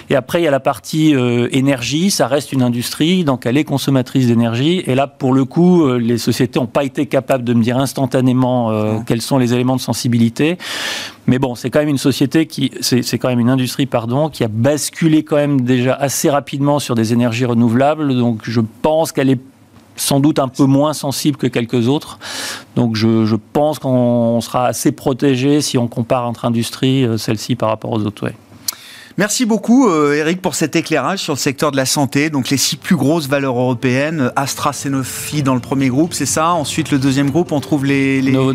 Et après, il y a la partie euh, énergie. Ça reste une industrie, donc elle est consommatrice d'énergie. Et là, pour le coup, euh, les sociétés n'ont pas été capables de me dire instantanément euh, quels sont les éléments de sensibilité. Mais bon, c'est quand même une société qui, c'est quand même une industrie, pardon, qui a basculé quand même déjà assez rapidement sur des énergies renouvelables. Donc, je pense qu'elle est sans doute un peu moins sensible que quelques autres. Donc je, pense qu'on sera assez protégé si on compare entre industries, euh, celle-ci par rapport aux autres. Merci beaucoup, euh, Eric, pour cet éclairage sur le secteur de la santé. Donc, les six plus grosses valeurs européennes, Astra, Sanofi dans le premier groupe, c'est ça. Ensuite, le deuxième groupe, on trouve les, Novo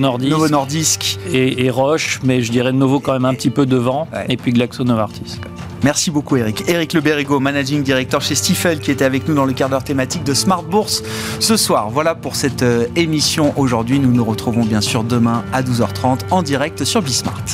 Nordisk, Et, Roche, mais je dirais Novo quand même un petit peu devant. Et puis Glaxo Novartis. Merci beaucoup Eric. Eric Le Managing Director chez Stifel, qui était avec nous dans le quart d'heure thématique de Smart Bourse ce soir. Voilà pour cette euh, émission aujourd'hui. Nous nous retrouvons bien sûr demain à 12h30 en direct sur Bismart.